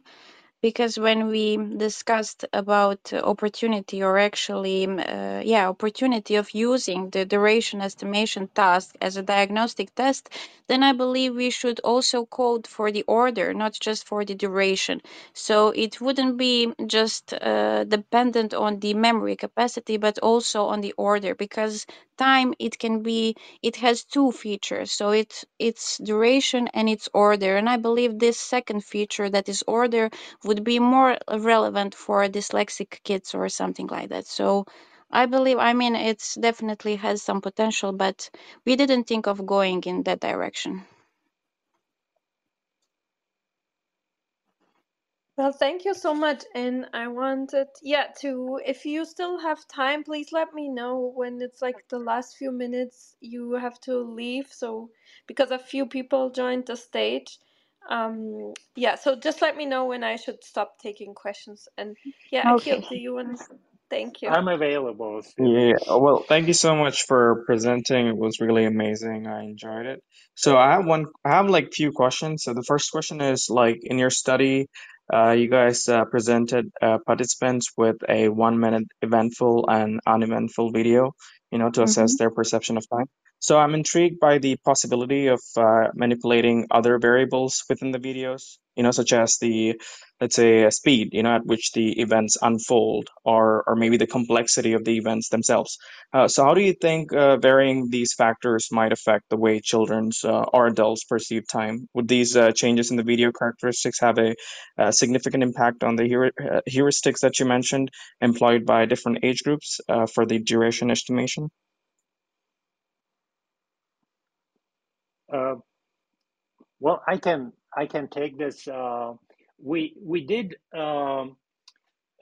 because when we discussed about opportunity or actually mm, uh, yeah opportunity of using the duration estimation task as a diagnostic test then i believe we should also code for the order not just for the duration. So it wouldn't be just uh, dependent on the memory capacity but also on the order because time it can be it has two features. So it's it's duration and its order. And i believe this second feature that is order would be more relevant for dyslexic kids or something like that. So I believe, I mean, it's definitely has some potential, but we didn't think of going in that direction. Well, thank you so much. And I wanted, yeah, to, if you still have time, please let me know when it's like the last few minutes you have to leave. So, because a few people joined the stage. Um, yeah, so just let me know when I should stop taking questions. And yeah, Okay. Akil, do you want to? Thank you. I'm available. Yeah, well, thank you so much for presenting. It was really amazing. I enjoyed it. So I have one, I have like few questions. So the first question is like in your study, uh, you guys uh, presented uh, participants with a one minute eventful and uneventful video, you know, to assess hmm their perception of time. So I'm intrigued by the possibility of uh, manipulating other variables within the videos, you know, such as the let's say a speed you know at which the events unfold or or maybe the complexity of the events themselves. Uh, so how do you think uh, varying these factors might affect the way children's uh, or adults perceive time? Would these uh, changes in the video characteristics have a, uh significant impact on the uh, heuristics that you mentioned employed by different age groups for the duration estimation Uh, well, I can I can take this. Uh, we we did. Um,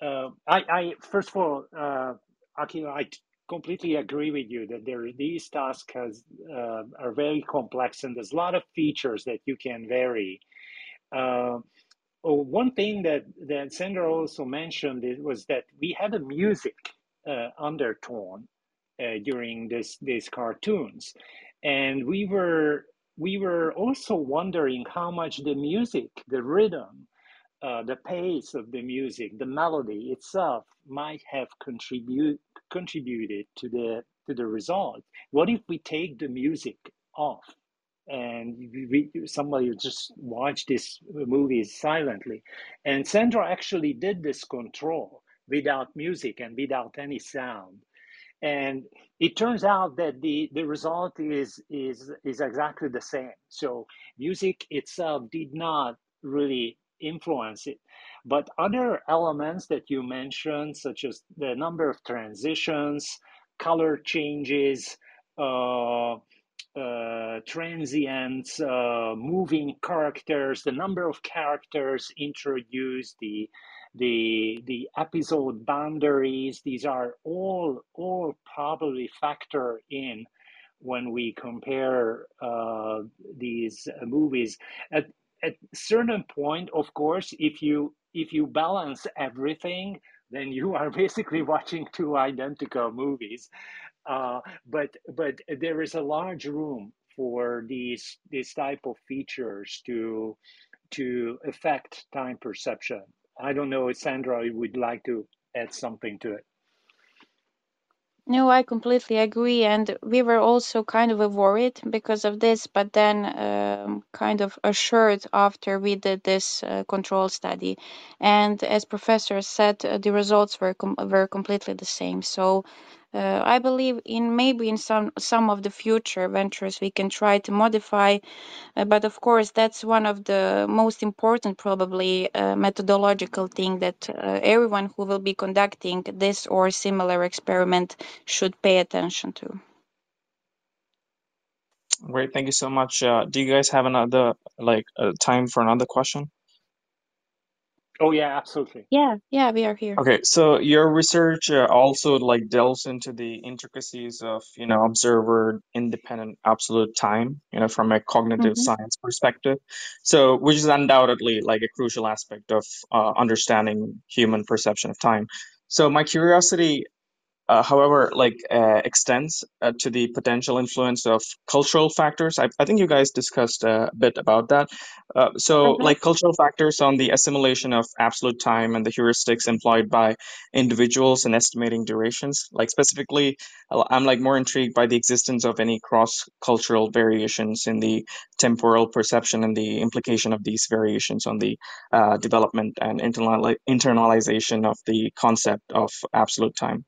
uh, I, I first of all, uh, Akil, I completely agree with you that there these tasks has uh, are very complex and there's a lot of features that you can vary. Uh, oh, one thing that that Sandra also mentioned was that we had a music uh, undertone uh, during this these cartoons, and we were we were also wondering how much the music, the rhythm, uh, the pace of the music, the melody itself might have contribute contributed to the to the result. What if we take the music off and we, somebody just watch this movie silently? And Sandra actually did this control without music and without any sound and it turns out that the the result is is is exactly the same. So music itself did not really influence it. But other elements that you mentioned such as the number of transitions color changes uh, uh, transients, uh, moving characters, the number of characters introduced, the the the episode boundaries these are all all probably factor in when we compare uh, these movies. At at certain point of course if you if you balance everything then you are basically watching two identical movies. Uh, but but there is a large room for these these type of features to to affect time perception I don't know if Sandra would like to add something to it. No, I completely agree. And we were also kind of worried because of this, but then um, kind of assured after we did this uh, control study. And as professor said, uh, the results were com- were completely the same. So I believe in maybe in some some of the future ventures we can try to modify uh, but of course, that's one of the most important, probably, uh, methodological thing that uh, everyone who will be conducting this or similar experiment should pay attention to. Great, thank you so much. Uh, do you guys have another like uh, time for another question? Oh yeah, absolutely. Yeah, yeah, we are here. Okay, so your research uh, also like delves into the intricacies of, you know, observer independent absolute time, you know, from a cognitive hmm science perspective. So, which is undoubtedly like a crucial aspect of uh, understanding human perception of time. So, my curiosity uh, however, like uh, extends uh, to the potential influence of cultural factors. I, I think you guys discussed a bit about that. Uh, so, hmm like cultural factors on the assimilation of absolute time and the heuristics employed by individuals in estimating durations. Like specifically, uh, I'm like more intrigued by the existence of any cross-cultural variations in the temporal perception and the implication of these variations on the uh, development and internali- internalization of the concept of absolute time.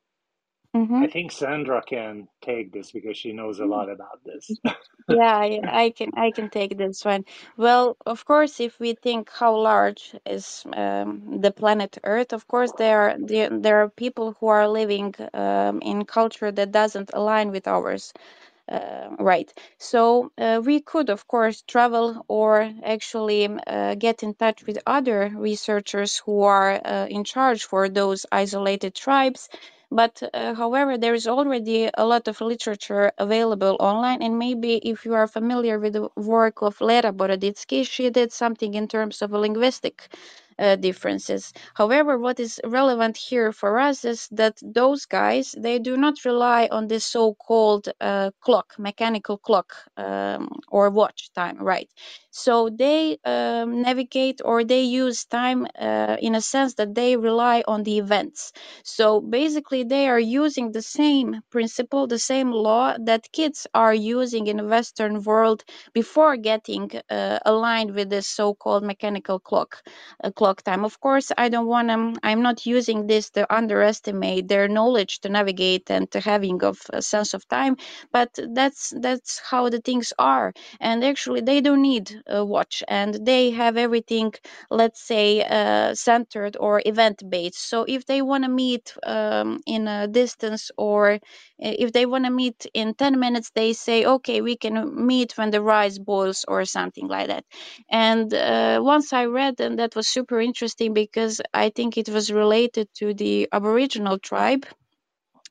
Hmm I think Sandra can take this because she knows a lot about this. Yeah, I, I can I can take this one. Well, of course, if we think how large is um, the planet Earth, of course there are there, there are people who are living um, in culture that doesn't align with ours. Uh, right. So uh, we could, of course, travel or actually uh, get in touch with other researchers who are uh, in charge for those isolated tribes. But uh, however, there is already a lot of literature available online, and maybe if you are familiar with the work of Lera Boroditsky, she did something in terms of linguistic uh, differences. However, what is relevant here for us is that those guys they do not rely on this so-called uh, clock, mechanical clock um, or watch time, right? So they um, navigate or they use time uh, in a sense that they rely on the events. So basically, they are using the same principle, the same law that kids are using in the Western world before getting uh, aligned with this so-called mechanical clock uh, clock time. Of course, I don't want to, I'm not using this to underestimate their knowledge to navigate and to having of a sense of time, but that's that's how the things are. And actually, they don't need watch, and they have everything, let's say, uh, centered or event based. So if they want to meet um, in a distance or if they want to meet in 10 minutes they say okay we can meet when the rice boils or something like that and uh, once i read and that was super interesting because i think it was related to the aboriginal tribe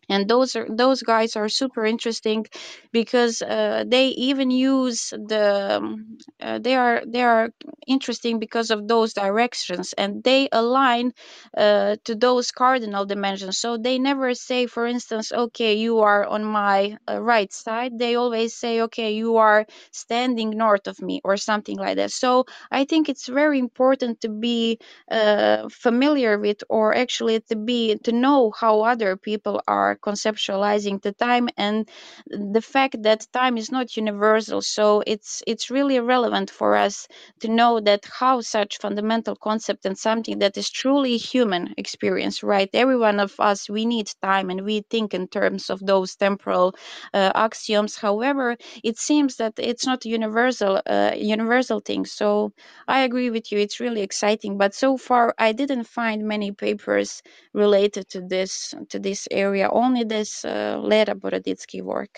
and those are those guys are super interesting because uh, they even use the um, uh, they are they are interesting because of those directions and they align uh, to those cardinal dimensions. So they never say for instance okay you are on my uh, right side. They always say okay you are standing north of me or something like that. So i think it's very important to be uh, familiar with or actually to be to know how other people are conceptualizing the time and the fact that time is not universal. So it's it's really relevant for us to know that how such fundamental concept and something that is truly human experience right? Every one of us we need time and we think in terms of those temporal uh, axioms. However it seems that it's not universal uh, universal thing. So i agree with you. It's really exciting. But so far i didn't find many papers related to this to this area only this uh, Lera Boroditsky work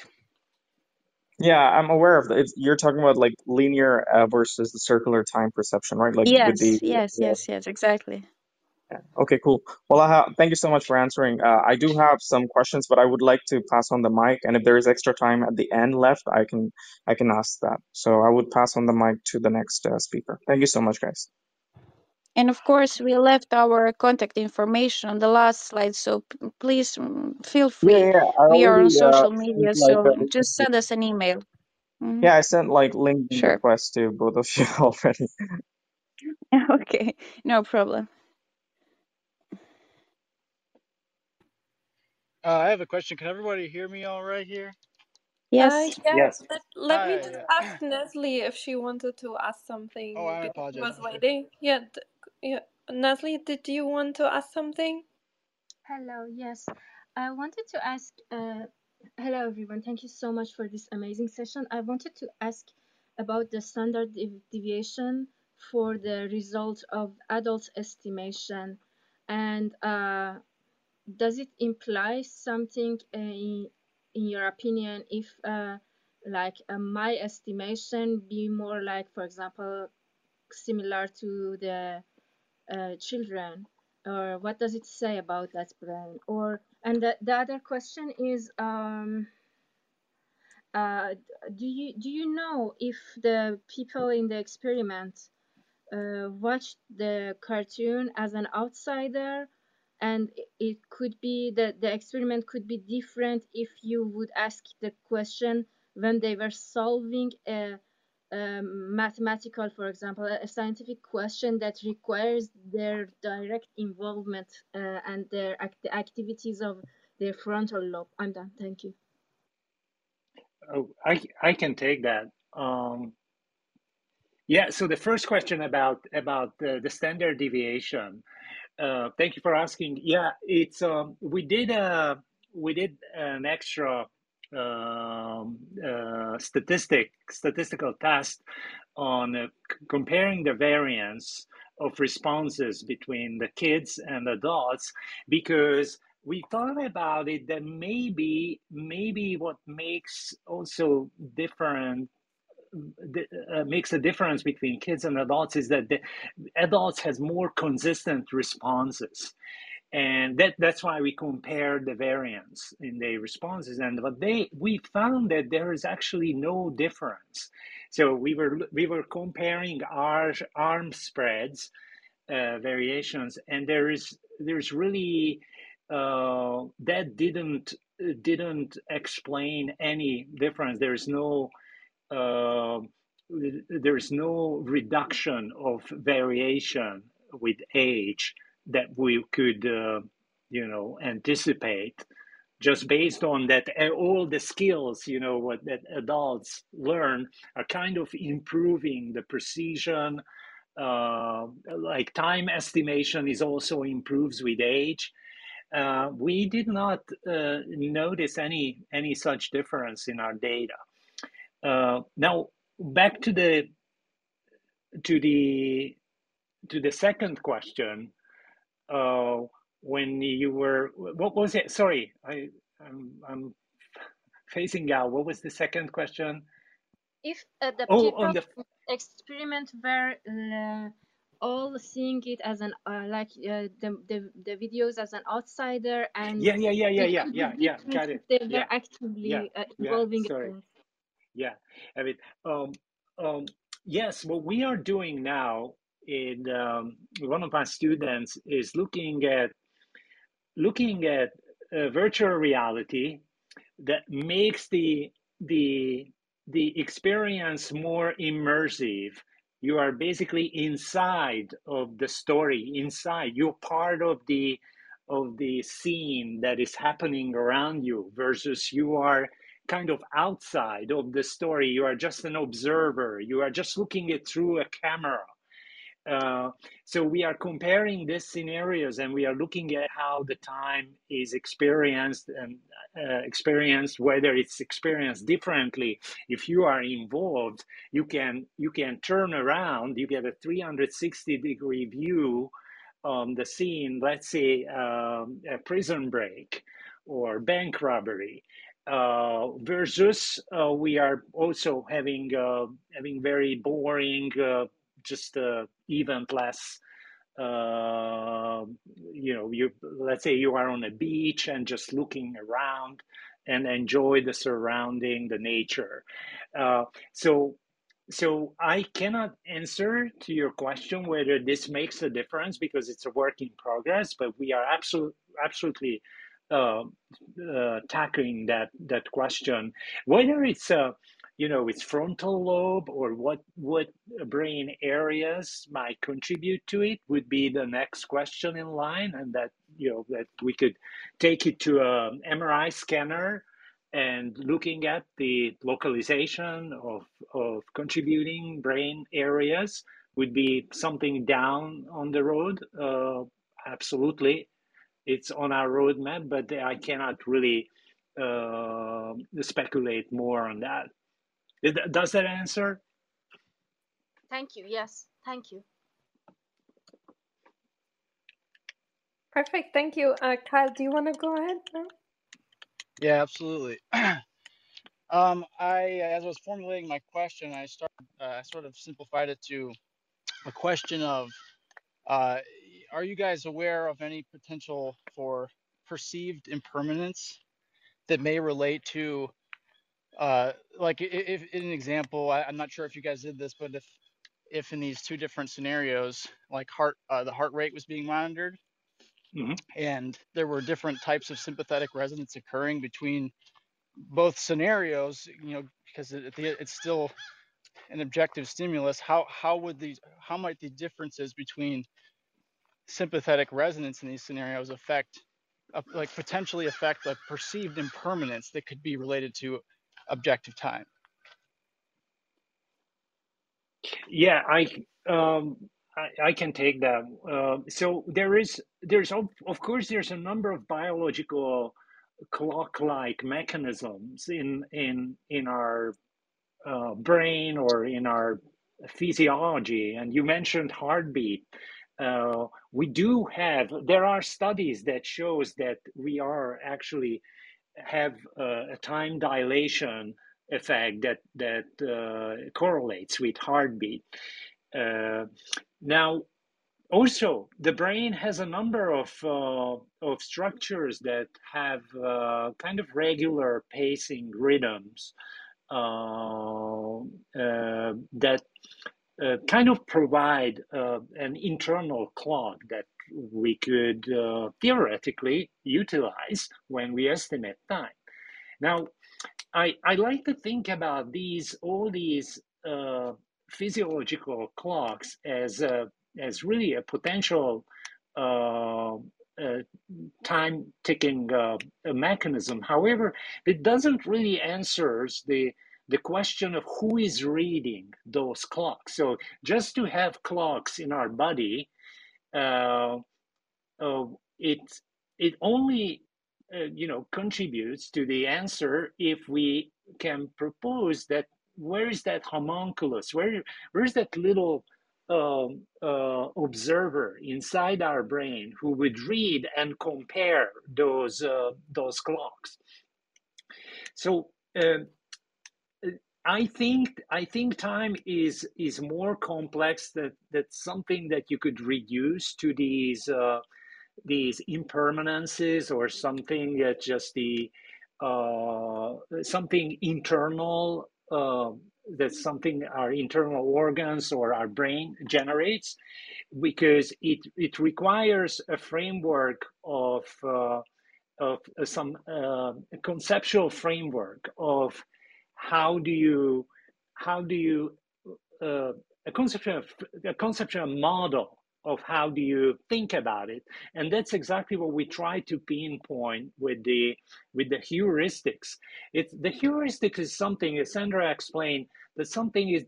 Yeah, I'm aware of that. It's, you're talking about like linear uh, versus the circular time perception, right? Like with the yes yes yeah. yes yes exactly yeah. Okay, cool. Well, I ha thank you so much for answering. Uh, I do have some questions, but I would like to pass on the mic, and if there is extra time at the end left, I can I can ask that. So I would pass on the mic to the next uh, speaker. Thank you so much, guys. And of course we left our contact information on the last slide so p- please mm, feel free yeah. I we are on already uh, social sent media like so a, just send us an email Mhm. yeah, I sent like LinkedIn sure requests to both of you already. okay no problem Uh, I have a question. Can everybody hear me all right here? Uh, yes yeah, Yes. let, let me Hi. just Yeah. ask Nestle if she wanted to ask something Oh, I because she apologize. was waiting. Yeah, d- yeah. Nestle, did you want to ask something? Hello, yes. I wanted to ask, uh, hello everyone. Thank you so much for this amazing session. I wanted to ask about the standard deviation for the result of adult estimation. And uh, does it imply something uh, in, in your opinion if uh, like uh, my estimation be more like, for example, similar to the uh, children or what does it say about that brain or and the, the other question is um uh do you do you know if the people in the experiment uh, watched the cartoon as an outsider? And it could be that the experiment could be different if you would ask the question when they were solving a um, mathematical, for example, a scientific question that requires their direct involvement uh, and their act- activities of their frontal lobe. I'm done. Thank you. Oh, I I can take that. Um, yeah. So the first question about about the, the standard deviation. Uh, thank you for asking. Yeah, it's um, we did a we did an extra uh, statistic statistical test on uh, comparing the variance of responses between the kids and adults because we thought about it that maybe maybe what makes also different uh, makes a difference between kids and adults is that the adults has more consistent responses and that that's why we compare the variance in the responses. And what they we found that there is actually no difference. So we were we were comparing our arm spreads uh, variations and there is there's really uh, that didn't didn't explain any difference. There's no uh, there's no reduction of variation with age that we could, uh, you know, anticipate just based on that uh, all the skills you know what that adults learn are kind of improving the precision uh, like time estimation is also improves with age uh, we did not uh, notice any any such difference in our data uh, now back to the to the to the second question. Uh, when you were, what was it? Sorry, I I'm, I'm facing out. What was the second question? If uh, the Oh, people the experiment were uh, all seeing it as an uh, like uh, the, the the videos as an outsider and Yeah, yeah, yeah, yeah, yeah, yeah, yeah. Got it. they were Yeah, yeah, actively uh, yeah. involving Sorry. Yeah, I mean, um, um, yes, what we are doing now in um, one of my students is looking at looking at virtual reality that makes the the the experience more immersive. You are basically inside of the story, inside. You're part of the of the scene that is happening around you versus you are kind of outside of the story. You are just an observer. You are just looking it through a camera uh, so we are comparing these scenarios and we are looking at how the time is experienced and uh, experienced whether it's experienced differently. If you are involved you can you can turn around you get a 360 degree view on the scene let's say um, a prison break or bank robbery uh, versus uh, we are also having uh, having very boring uh, just uh, eventless uh, you know you let's say you are on a beach and just looking around and enjoy the surrounding the nature. Uh, so so i cannot answer to your question whether this makes a difference because it's a work in progress but we are absolutely absolutely uh, uh, tackling that that question. Whether it's a you know its frontal lobe or what what brain areas might contribute to it would be the next question in line and that you know that we could take it to a mri scanner and looking at the localization of of contributing brain areas would be something down on the road uh, absolutely it's on our roadmap but i cannot really uh, speculate more on that does that answer? Thank you. Yes, thank you. Perfect. Thank you. Uh, Kyle, do you want to go ahead now? Yeah, absolutely. um, I, as I was formulating my question, I started, uh, I sort of simplified it to a question of, uh, are you guys aware of any potential for perceived impermanence that may relate to uh, like if, if in an example, I, I'm not sure if you guys did this, but if if in these two different scenarios, like heart, uh, the heart rate was being monitored, hmm and there were different types of sympathetic resonance occurring between both scenarios, you know, because it, it, it's still an objective stimulus. How how would these how might the differences between sympathetic resonance in these scenarios affect, uh, like potentially affect the perceived impermanence that could be related to objective time? Yeah, I um I, I can take that. Uh, so there is there's of, course there's a number of biological clock-like mechanisms in in in our uh, brain or in our physiology, and you mentioned heartbeat. Uh, we do have there are studies that shows that we are actually have uh, a time dilation effect that that uh, correlates with heartbeat. Uh, now, also, the brain has a number of uh, of structures that have kind of regular pacing rhythms that uh, kind of provide uh, an internal clock that we could uh, theoretically utilize when we estimate time. Now, I, I like to think about these all these uh, physiological clocks as a, as really a potential uh, uh, time ticking uh, mechanism. However, it doesn't really answers the the question of who is reading those clocks. So just to have clocks in our body, uh, uh, it it only uh, you know contributes to the answer if we can propose that where is that homunculus? Where where's that little um, uh, observer inside our brain who would read and compare those uh, those clocks? So. Uh, I think I think time is is more complex. That that's something that you could reduce to these uh, these impermanences or something that just the uh, something internal. Uh, that's something our internal organs or our brain generates, because it it requires a framework of uh, of some uh, conceptual framework of how do you how do you uh, a conceptual a conceptual model of how do you think about it. And that's exactly what we try to pinpoint with the with the heuristics. It's the heuristic is something as sandra explained that something is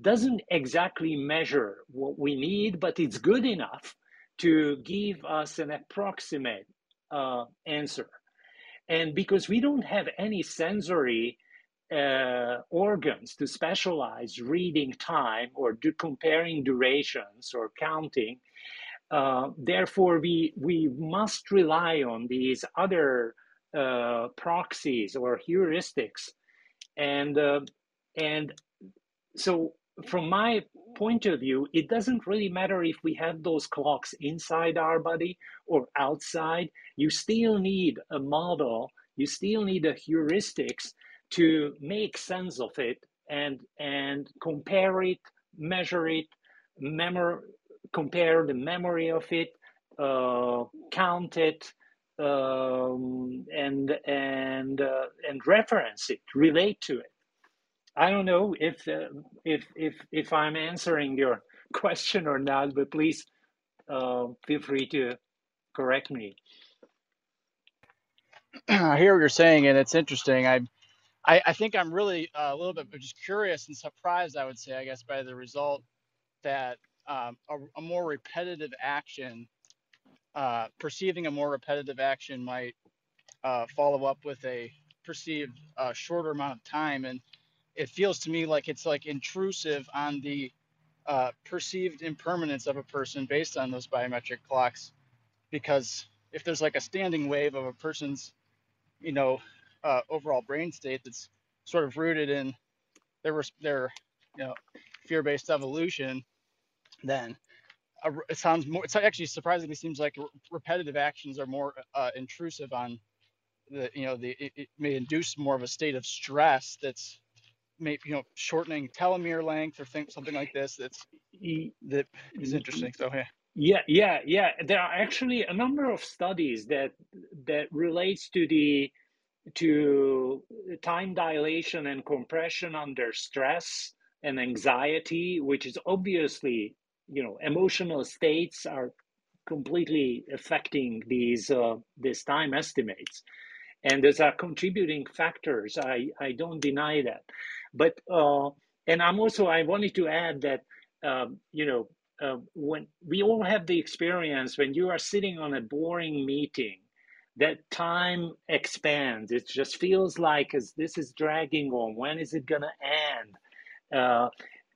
doesn't exactly measure what we need but it's good enough to give us an approximate uh, answer. And because we don't have any sensory uh, organs to specialize reading time or do comparing durations or counting. Uh, therefore, we, we must rely on these other uh, proxies or heuristics. And, uh, and so, from my point of view, it doesn't really matter if we have those clocks inside our body or outside. You still need a model, you still need a heuristics to make sense of it and and compare it, measure it, memor- compare the memory of it, uh, count it, um, and and uh, and reference it, relate to it. I don't know if uh, if if if I'm answering your question or not, but please uh, feel free to correct me. I hear what you're saying, and it's interesting. I I, I think I'm really uh, a little bit just curious and surprised, I would say, I guess, by the result that um, a, a, more repetitive action, uh, perceiving a more repetitive action might uh, follow up with a perceived uh, shorter amount of time. And it feels to me like it's like intrusive on the uh, perceived impermanence of a person based on those biometric clocks. Because if there's like a standing wave of a person's, you know, uh, overall brain state that's sort of rooted in their their you know fear-based evolution, then uh, it sounds more. It actually surprisingly seems like repetitive actions are more uh, intrusive on the you know the it, it, may induce more of a state of stress that's maybe you know shortening telomere length or think something like this. That's that is interesting. So yeah. Yeah, yeah, yeah. There are actually a number of studies that that relates to the to time dilation and compression under stress and anxiety, which is obviously, you know, emotional states are completely affecting these uh, these time estimates, and those are contributing factors. I I don't deny that, but uh, and I'm also I wanted to add that um, you know uh, when we all have the experience when you are sitting on a boring meeting that time expands. It just feels like as this is dragging on, when is it gonna end? Uh,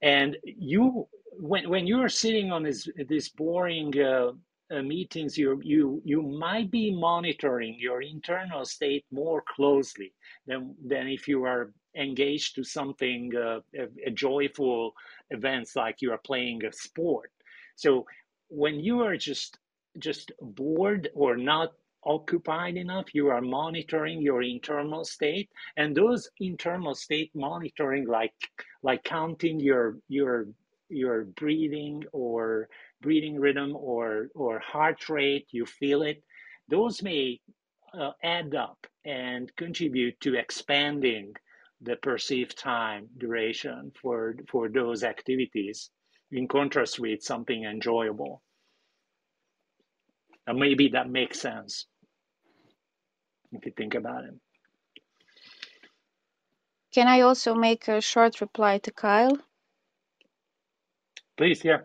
and you, when when you are sitting on this this boring uh, uh, meetings, you you you might be monitoring your internal state more closely than than if you are engaged to something uh, a, a joyful events like you are playing a sport. So when you are just just bored or not occupied enough, you are monitoring your internal state, and those internal state monitoring, like like counting your your your breathing or breathing rhythm or or heart rate, you feel it. Those may uh, add up and contribute to expanding the perceived time duration for for those activities in contrast with something enjoyable and maybe that makes sense if you think about it. Can I also make a short reply to Kyle? Please, yeah.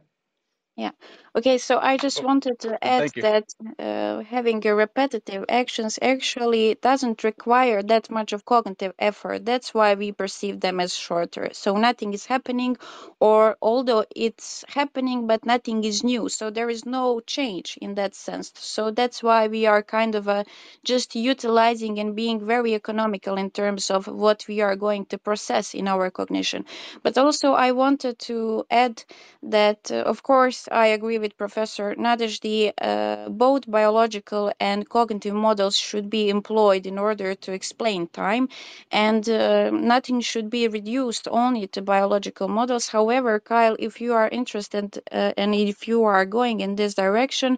Yeah. Okay, so I just Oh, wanted to add that uh, having a repetitive actions actually doesn't require that much of cognitive effort. That's why we perceive them as shorter. So nothing is happening, or although it's happening, but nothing is new. So there is no change in that sense. So that's why we are kind of uh, just utilizing and being very economical in terms of what we are going to process in our cognition. But also, I wanted to add that, uh, of course, I agree with Professor Nadasdy. Uh, both biological and cognitive models should be employed in order to explain time, and uh, nothing should be reduced only to biological models. However, Kyle, if you are interested uh, and if you are going in this direction,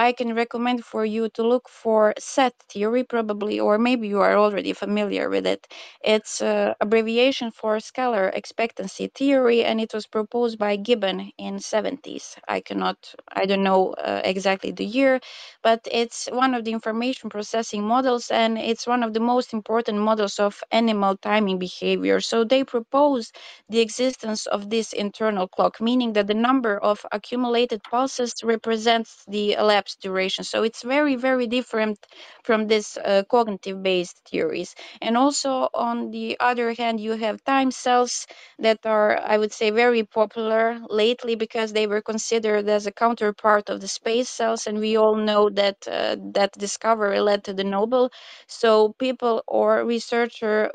I can recommend for you to look for SET theory, probably, or maybe you are already familiar with it. It's uh, abbreviation for scalar expectancy theory, and it was proposed by Gibbon in 70s. I cannot, I don't know uh, exactly the year, but it's one of the information processing models, and it's one of the most important models of animal timing behavior. So they propose the existence of this internal clock, meaning that the number of accumulated pulses represents the elapsed duration. So it's very, very different from this uh, cognitive based theories. And also, on the other hand, you have time cells that are, I would say, very popular lately because they were considered as a counterpart of the space cells. And we all know that uh, that discovery led to the Nobel. So people or researcher,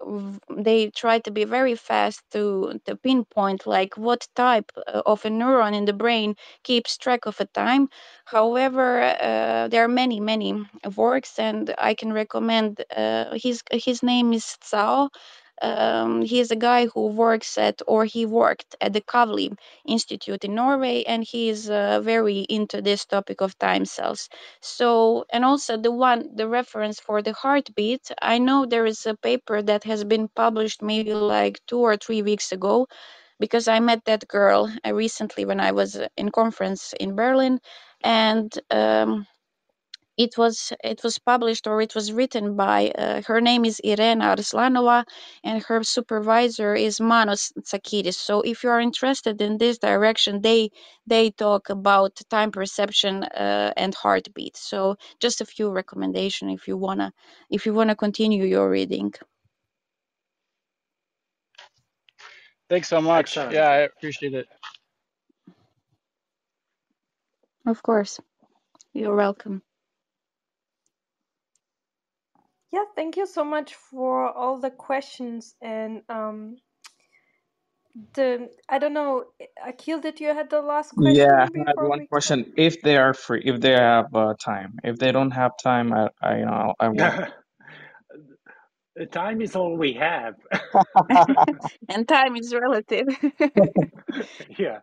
they try to be very fast to, to pinpoint like what type uh, of a neuron in the brain keeps track of a time However, uh, there are many, many works, and I can recommend. Uh, his his name is Tsao. Um, he is a guy who works at, or he worked at the Kavli Institute in Norway, and he is uh, very into this topic of time cells. So, and also the one, the reference for the heartbeat. I know there is a paper that has been published maybe like two or three weeks ago, because I met that girl uh, recently when I was uh, in conference in Berlin and um, it was it was published or it was written by uh, her name is Irena Arslanova and her supervisor is Manos Tsakiris. So if you are interested in this direction, they they talk about time perception uh, and heartbeat. So just a few recommendation if you wanna if you wanna continue your reading. Thanks so much. Excellent. Yeah, I appreciate it. Of course, you're welcome. Yeah, thank you so much for all the questions and um the I don't know, Akil, did you had the last question Yeah, I had one we question. If they are free, if they have uh, time, if they don't have time, I, I you know, I won't. The time is all we have. and time is relative. yeah.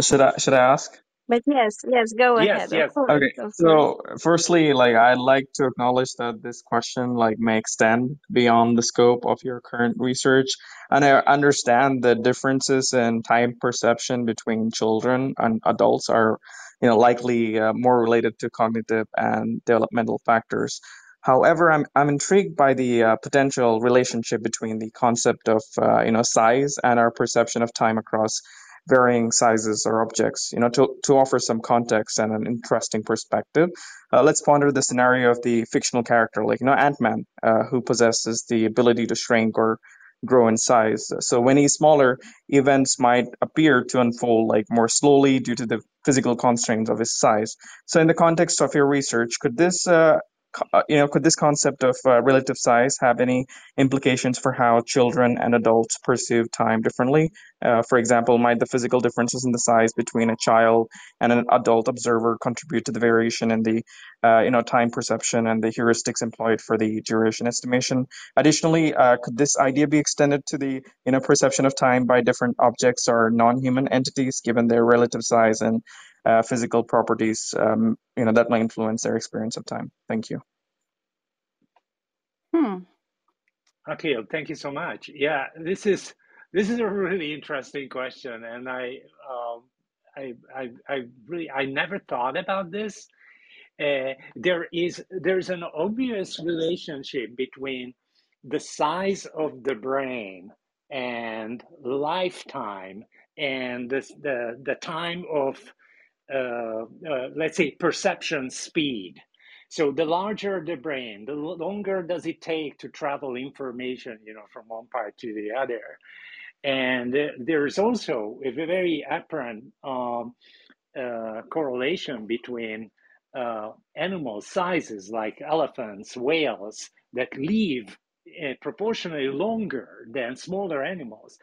Should I should I ask? But yes, yes, go Yes, ahead. Of yes. course, Okay, so firstly, like I'd like to acknowledge that this question like may extend beyond the scope of your current research, and I understand the differences in time perception between children and adults are, you know, likely uh, more related to cognitive and developmental factors. However, I'm I'm intrigued by the uh, potential relationship between the concept of uh, you know size and our perception of time across varying sizes or objects. You know, to, to offer some context and an interesting perspective, uh, let's ponder the scenario of the fictional character, like you know Ant-Man, uh, who possesses the ability to shrink or grow in size. So when he's smaller, events might appear to unfold like more slowly due to the physical constraints of his size. So in the context of your research, could this uh, you know could this concept of uh, relative size have any implications for how children and adults perceive time differently uh, for example, might the physical differences in the size between a child and an adult observer contribute to the variation in the uh, you know time perception and the heuristics employed for the duration estimation? Additionally, uh, could this idea be extended to the you know perception of time by different objects or non-human entities, given their relative size and uh, physical properties um, you know that might influence their experience of time? Thank you. Hmm. Akil, thank you so much. Yeah, this is this is a really interesting question, and I um, I, I I really I never thought about this. Uh, there is there's an obvious relationship between the size of the brain and lifetime and this, the the time of let's say perception speed. So the larger the brain, the longer does it take to travel information, you know, from one part to the other. And there's also a very apparent um, uh, correlation between uh, animal sizes like elephants, whales that live uh, proportionally longer than smaller animals.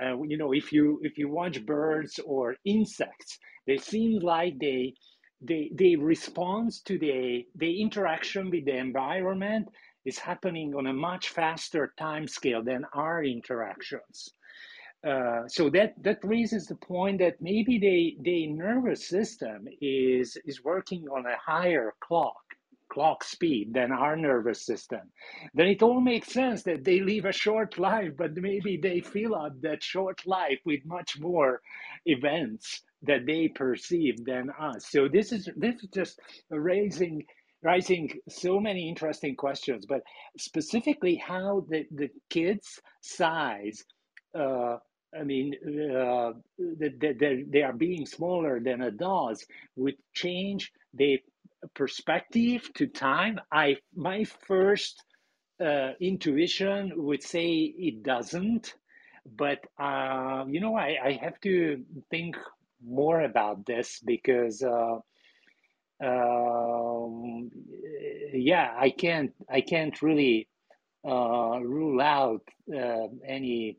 Uh, you know, if you if you watch birds or insects, they seem like they they they respond to the the interaction with the environment is happening on a much faster time scale than our interactions. Uh, so that that raises the point that maybe the the nervous system is is working on a higher clock clock speed than our nervous system. Then it all makes sense that they live a short life but maybe they fill up that short life with much more events that they perceive than us. So this is this is just raising raising so many interesting questions but specifically how the the kids size uh, I mean, uh, they, they are being smaller than adults would change the perspective to time. I my first uh, intuition would say it doesn't, but uh, you know, I, I have to think more about this because. Uh, um, yeah, I can't. I can't really uh, rule out uh, any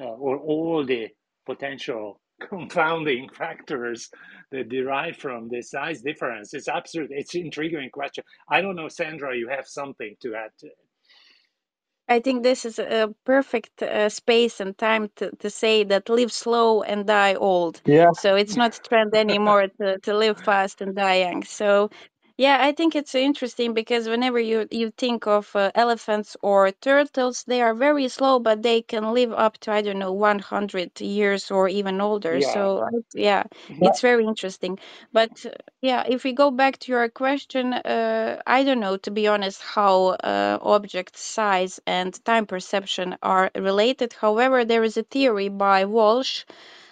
uh, or all the potential confounding factors that derive from the size difference. It's absurd. It's an intriguing question. I don't know, Sandra, you have something to add to it. I think this is a perfect uh, space and time to, to say that live slow and die old. Yeah. So it's not trend anymore to, to live fast and die young. So yeah, I think it's interesting because whenever you you think of uh, elephants or turtles, they are very slow, but they can live up to I don't know 100 years or even older. Yeah. So yeah, Yeah. it's very interesting. But uh, yeah, if we go back to your question, uh, I don't know to be honest how uh, object size and time perception are related. However, there is a theory by Walsh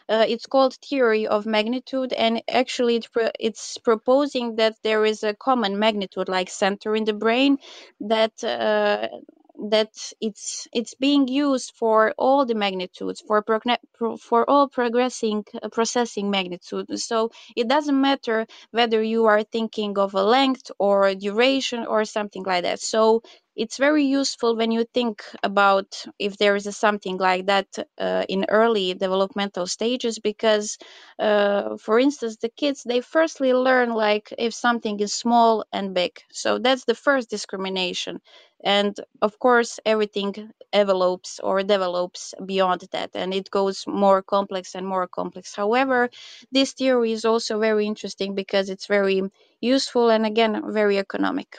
uh, it's called theory of magnitude, and actually it pro- it's proposing that there is a common magnitude, like center in the brain, that uh, that it's it's being used for all the magnitudes for progne- pro- for all progressing uh, processing magnitude. So it doesn't matter whether you are thinking of a length or a duration or something like that. So it's very useful when you think about if there is a something like that uh, in early developmental stages because uh, for instance the kids they firstly learn like if something is small and big. So that's the first discrimination. And of course everything envelopes or develops beyond that and it goes more complex and more complex. However this theory is also very interesting because it's very useful and again very economic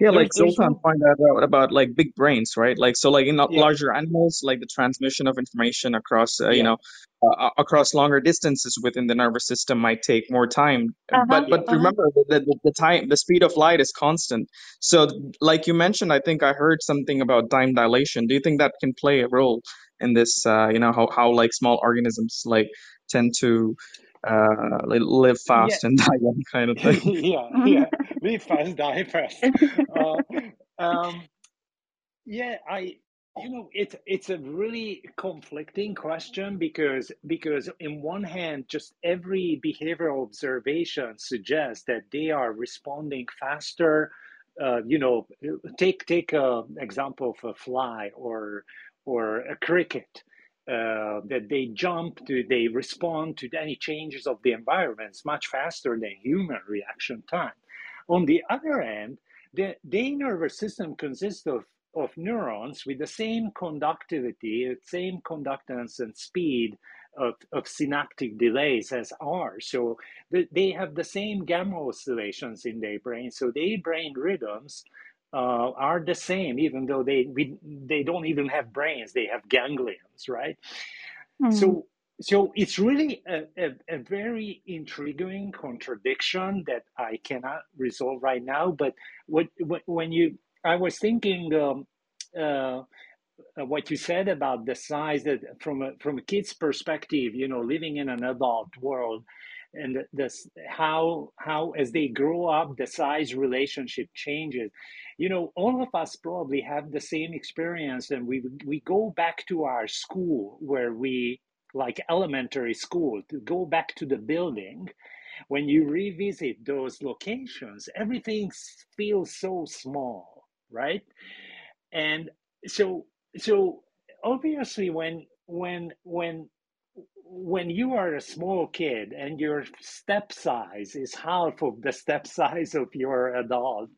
Yeah, There's like there's Zoltan one pointed out about like big brains, right? Like so, like in yeah larger animals, like the transmission of information across, uh, you know, uh, across longer distances within the nervous system might take more time. uh-huh But but uh-huh remember that the, the time, the speed of light is constant. So, like you mentioned, I think I heard something about time dilation. Do you think that can play a role in this? Uh, you know, how how like small organisms like tend to uh li- live yeah. fast and die young, kind of thing. yeah yeah. Live fast die fast. Uh, um, yeah i you know it's it's a really conflicting question because because in one hand just every behavioral observation suggests that they are responding faster. Uh, you know take take a example of a fly or or a cricket uh, that they jump to they respond to any changes of the environments much faster than human reaction time on the other hand the, the nervous system consists of of neurons with the same conductivity, same conductance and speed of, of synaptic delays as ours. So they have the same gamma oscillations in their brain. So their brain rhythms uh, are the same, even though they we, they don't even have brains; they have ganglions, right? Mhm. So so it's really a, a, a very intriguing contradiction that I cannot resolve right now. But what, what when you I was thinking um, uh, uh, what you said about the size that from a from a kid's perspective, you know, living in an adult world, and this how how as they grow up, the size relationship changes. You know, all of us probably have the same experience, and we we go back to our school where we like elementary school to go back to the building when you revisit those locations everything feels so small right and so so obviously when when when when you are a small kid and your step size is half of the step size of your adult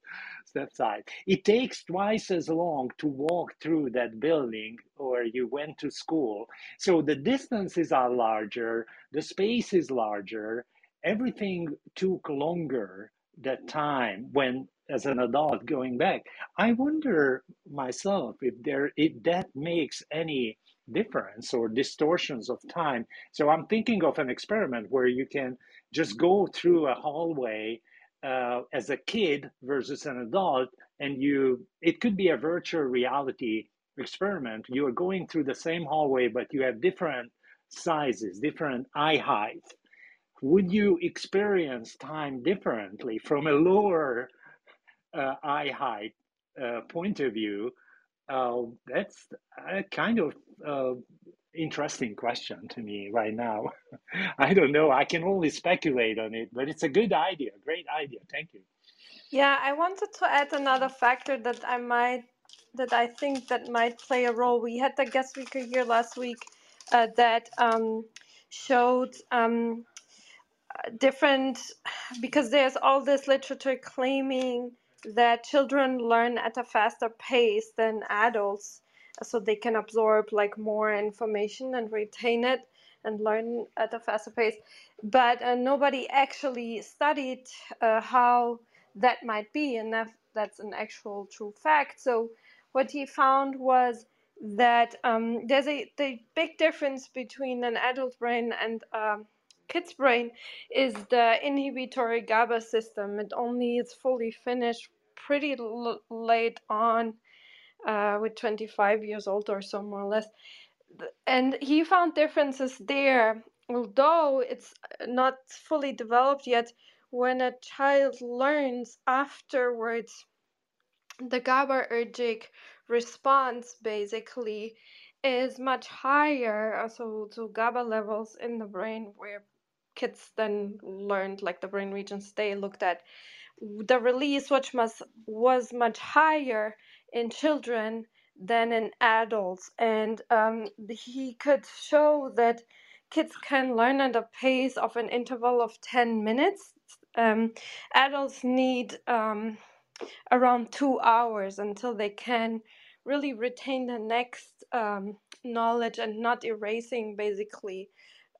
step size it takes twice as long to walk through that building or you went to school. So the distances are larger the space is larger. Everything took longer that time when as an adult going back. I wonder myself if there if that makes any difference or distortions of time so i'm thinking of an experiment where you can just go through a hallway uh, as a kid versus an adult and you it could be a virtual reality experiment you are going through the same hallway but you have different sizes different eye height would you experience time differently from a lower uh, eye height uh, point of view? Uh, that's a kind of uh, interesting question to me right now. I don't know. I can only speculate on it, but it's a good idea. Great idea. Thank you. Yeah, I wanted to add another factor that I might that I think that might play a role. We had the guest speaker here last week uh, that um, showed um, different because there's all this literature claiming that children learn at a faster pace than adults so they can absorb like more information and retain it and learn at a faster pace but uh, nobody actually studied uh, how that might be and that, that's an actual true fact so what he found was that um, there's a the big difference between an adult brain and um, kid's brain is the inhibitory GABA system. It only is fully finished pretty l- late on, uh, with 25 years old or so, more or less. And he found differences there, although it's not fully developed yet. When a child learns afterwards, the GABAergic response basically is much higher. So, to GABA levels in the brain where kids then learned like the brain regions they looked at the release which must was much higher in children than in adults. And um, he could show that kids can learn at a pace of an interval of 10 minutes. Um, adults need um, around two hours until they can really retain the next um, knowledge and not erasing basically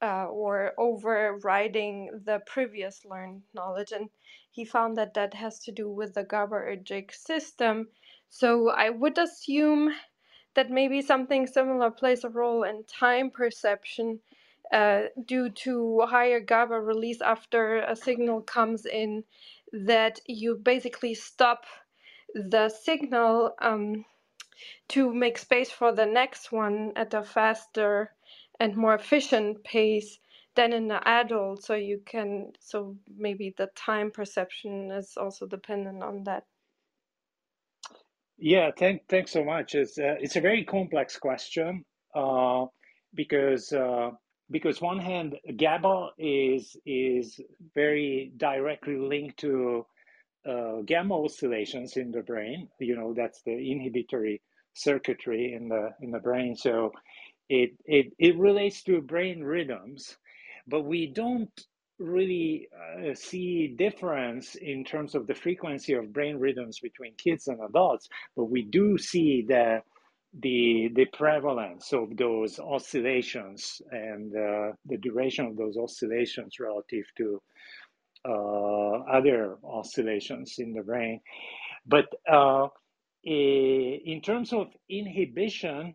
uh, or overriding the previous learned knowledge. And he found that that has to do with the GABAergic system. So I would assume that maybe something similar plays a role in time perception uh, due to higher GABA release after a signal comes in, that you basically stop the signal um, to make space for the next one at a faster and more efficient pace than in the adult so you can so maybe the time perception is also dependent on that Yeah, thank, thanks so much. It's uh, it's a very complex question uh, because uh, because one hand GABA is is very directly linked to uh, gamma oscillations in the brain. You know, that's the inhibitory circuitry in the in the brain. So it it it relates to brain rhythms, but we don't really uh, see difference in terms of the frequency of brain rhythms between kids and adults. But we do see the the the prevalence of those oscillations and uh, the duration of those oscillations relative to uh, other oscillations in the brain. But uh, in terms of inhibition,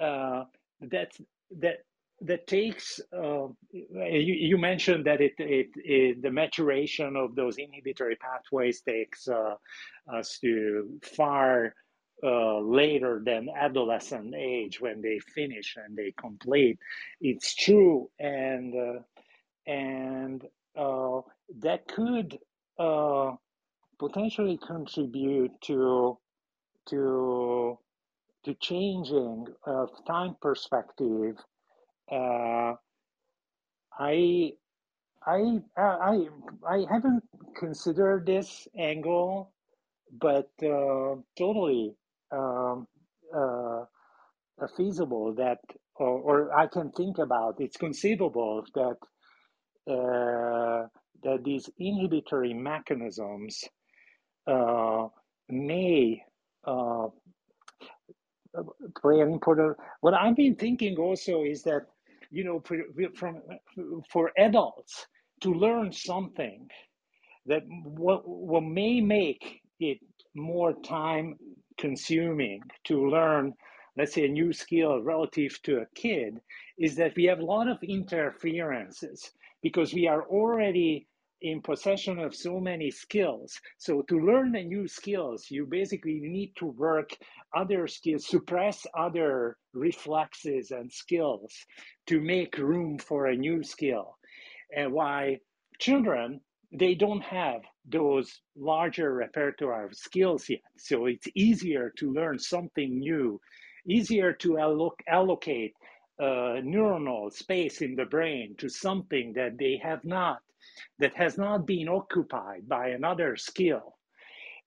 uh, that that that takes. Uh, you, you, mentioned that it, it, it, the maturation of those inhibitory pathways takes uh, us to far uh, later than adolescent age when they finish and they complete. It's true, and uh, and uh, that could uh, potentially contribute to to to changing of time perspective. Uh, I I I I haven't considered this angle, but uh, totally um, uh, feasible that, or, or, I can think about. It's conceivable that uh, that these inhibitory mechanisms uh, may uh, play an important. What I've been thinking also is that you know, for, from for adults to learn something that what, what may make it more time consuming to learn let's say a new skill relative to a kid is that we have a lot of interferences because we are already in possession of so many skills so to learn the new skills you basically need to work other skills suppress other reflexes and skills to make room for a new skill and why children they don't have those larger repertoire of skills yet. So it's easier to learn something new, easier to alloc- allocate uh, neuronal space in the brain to something that they have not, that has not been occupied by another skill.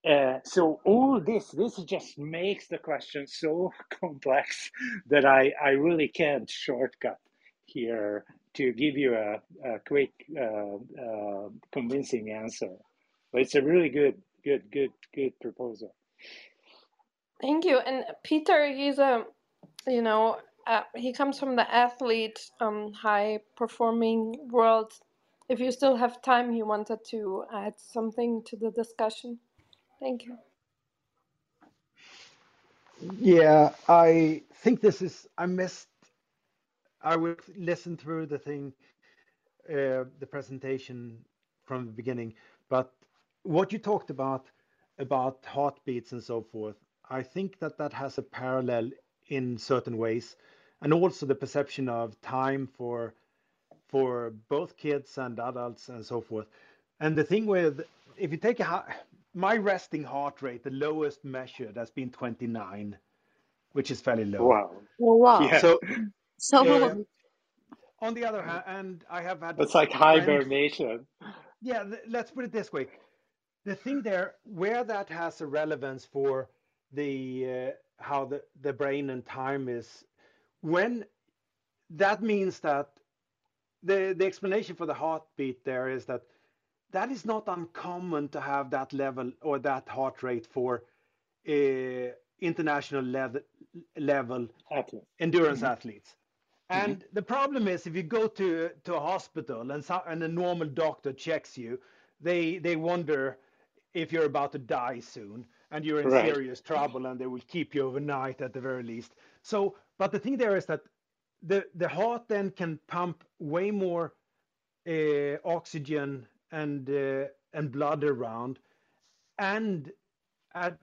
Uh, so all this, this just makes the question so complex that I, I really can't shortcut here to give you a, a quick, uh, uh, convincing answer. But it's a really good, good, good, good proposal. Thank you. And Peter, he's a, you know, uh, he comes from the athlete, um, high performing world. If you still have time, you wanted to add something to the discussion. Thank you. Yeah, I think this is, I missed I would listen through the thing, uh, the presentation from the beginning. But what you talked about, about heartbeats and so forth, I think that that has a parallel in certain ways, and also the perception of time for for both kids and adults and so forth. And the thing with if you take a my resting heart rate, the lowest measured has been 29, which is fairly low. Wow. Wow. Yeah. So So uh, on the other hand, and I have had It's like friends. hibernation. Yeah, let's put it this way. The thing there, where that has a relevance for the uh, how the, the brain and time is, when that means that the the explanation for the heartbeat there is that that is not uncommon to have that level or that heart rate for uh, international level level endurance Mhm. athletes. And the problem is if you go to to a hospital and so, and a normal doctor checks you, they they wonder if you're about to die soon and you're in Right. serious trouble and they will keep you overnight at the very least. So, but the thing there is that the the heart then can pump way more uh, oxygen and uh, and blood around, and at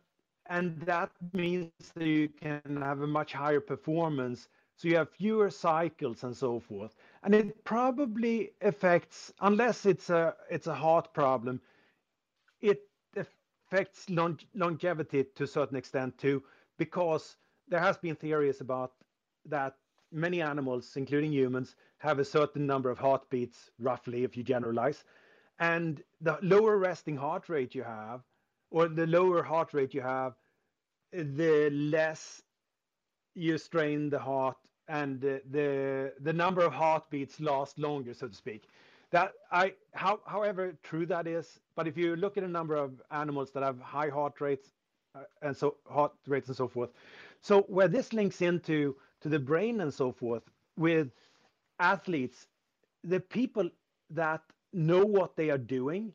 and that means that you can have a much higher performance. So you have fewer cycles and so forth. And it probably affects unless it's a it's a heart problem it affects long, longevity to a certain extent too because there has been theories about that many animals including humans have a certain number of heartbeats roughly if you generalize. And the lower resting heart rate you have or the lower heart rate you have the less you strain the heart and the the, the number of heartbeats last longer so to speak. That i how, however true that is but if you look at a number of animals that have high heart rates uh, and so heart rates and so forth. So where this links into to the brain and so forth with athletes the people that know what they are doing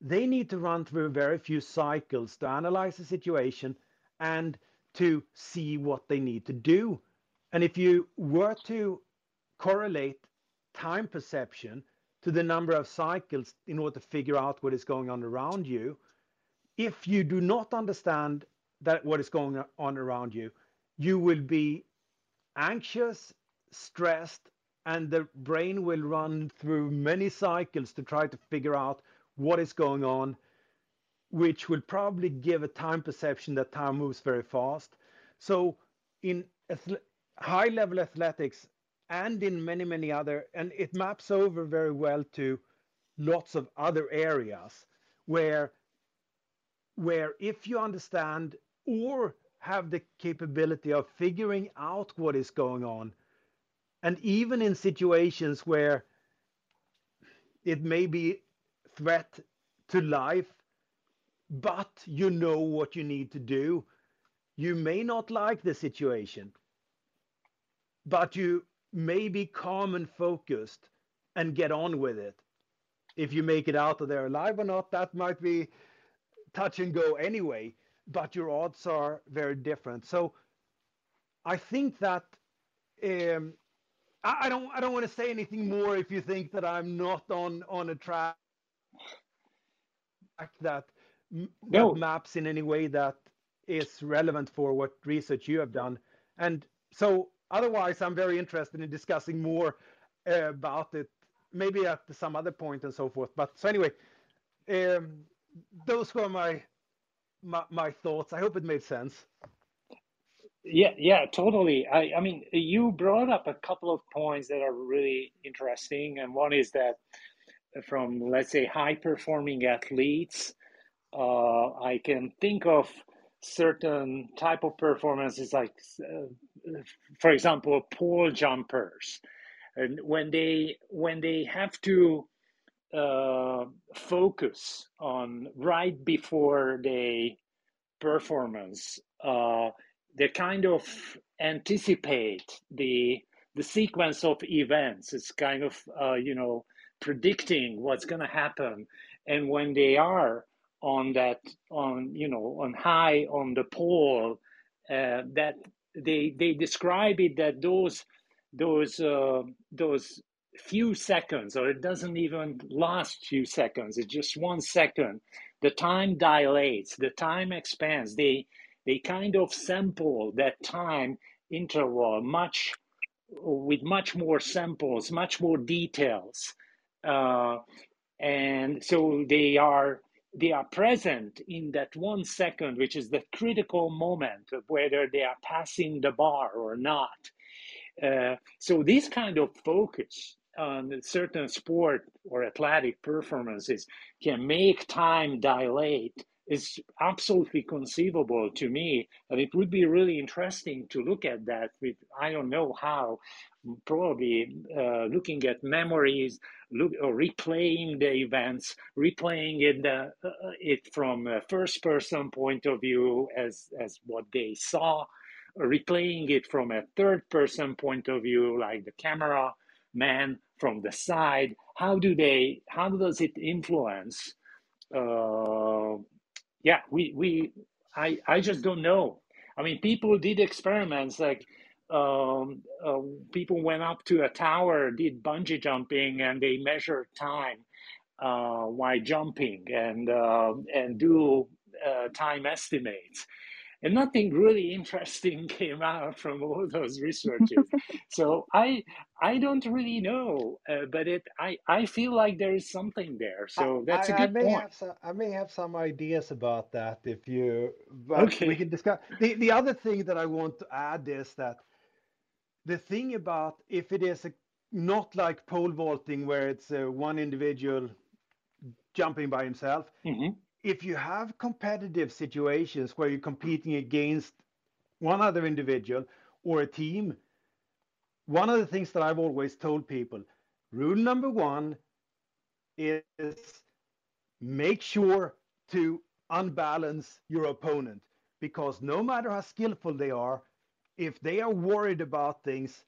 they need to run through very few cycles to analyze the situation and to see what they need to do. And if you were to correlate time perception to the number of cycles in order to figure out what is going on around you, if you do not understand that what is going on around you, you will be anxious, stressed, and the brain will run through many cycles to try to figure out what is going on, which will probably give a time perception that time moves very fast. So in high level athletics and in many, many other, and it maps over very well to lots of other areas where where if you understand or have the capability of figuring out what is going on. And even in situations where it may be threat to life but you know what you need to do you may not like the situation. But you may be calm and focused and get on with it. If you make it out of there alive or not that might be touch and go anyway but your odds are very different. So i think that um, I, I don't i don't want to say anything more if you think that i'm not on on a track that, No. that maps in any way that is relevant for what research you have done. And so otherwise i'm very interested in discussing more uh, about it maybe at some other point and so forth. But so anyway um, those were my, my my thoughts. I hope it made sense. Yeah, yeah, totally. I, I mean, you brought up a couple of points that are really interesting, and one is that from, let's say, high performing athletes, uh, I can think of certain type of performances, like, uh, for example, pole jumpers, and when they when they have to uh, focus on right before the performance, uh, they kind of anticipate the the sequence of events. It's kind of uh, you know predicting what's going to happen, and when they are on that on you know on high on the pole, uh, that they they describe it that those those uh, those few seconds or it doesn't even last few seconds it's just one second. The time dilates the time expands. They they kind of sample that time interval much with much more samples much more details. Uh, and so they are they are present in that one second which is the critical moment of whether they are passing the bar or not. Uh, so this kind of focus on certain sport or athletic performances can make time dilate is absolutely conceivable to me. And it would be really interesting to look at that with i don't know how probably uh, looking at memories look or replaying the events replaying it, uh, it from a first person point of view as as what they saw replaying it from a third person point of view like the camera man from the side. How do they how does it influence uh, yeah we we i i just don't know. I mean people did experiments like um, uh, people went up to a tower did bungee jumping and they measured time uh, while jumping and uh, and do uh, time estimates and nothing really interesting came out from all those researches. So i i don't really know uh, but it i i feel like there is something there. So that's I, a I good may point. have some I may have some ideas about that if you but we can discuss the, the other thing that I want to add is that the thing about if it is a, not like pole vaulting where it's uh, one individual jumping by himself hmm if you have competitive situations where you're competing against one other individual or a team, one of the things that I've always told people rule number one is make sure to unbalance your opponent because no matter how skillful they are, if they are worried about things,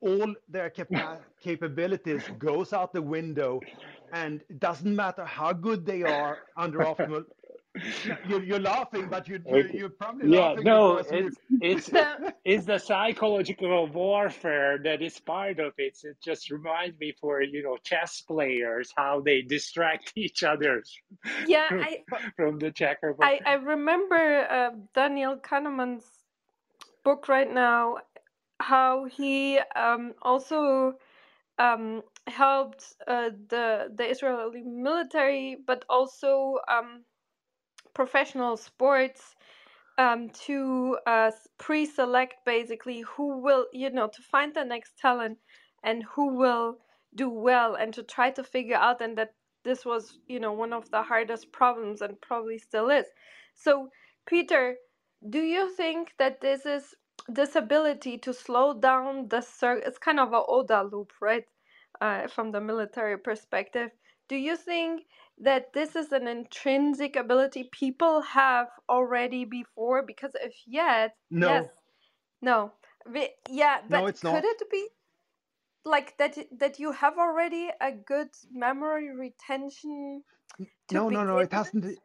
all their capa- capabilities goes out the window and it doesn't matter how good they are under optimal you're, you're laughing, but you, you, Okay. you're probably Yeah, laughing no, it's it's it's the psychological warfare that is part of it. It just reminds me for, you know, chess players how they distract each other yeah, from, I from the checkerboard. I, I remember uh, Daniel Kahneman's book right now, how he um, also um, helped uh, the the Israeli military, but also um, professional sports um, to uh, pre-select basically who will, you know, to find the next talent and who will do well, and to try to figure out, and that this was, you know, one of the hardest problems, and probably still is. So, Peter, do you think that this is this ability to slow down the circle it's kind of a OODA loop, right? Uh, from the military perspective, do you think that this is an intrinsic ability people have already before? Because if yet, yes, No, no, Wi- yeah, no, but it's could not. it be like that that you have already a good memory retention No, no, no, it hasn't. with?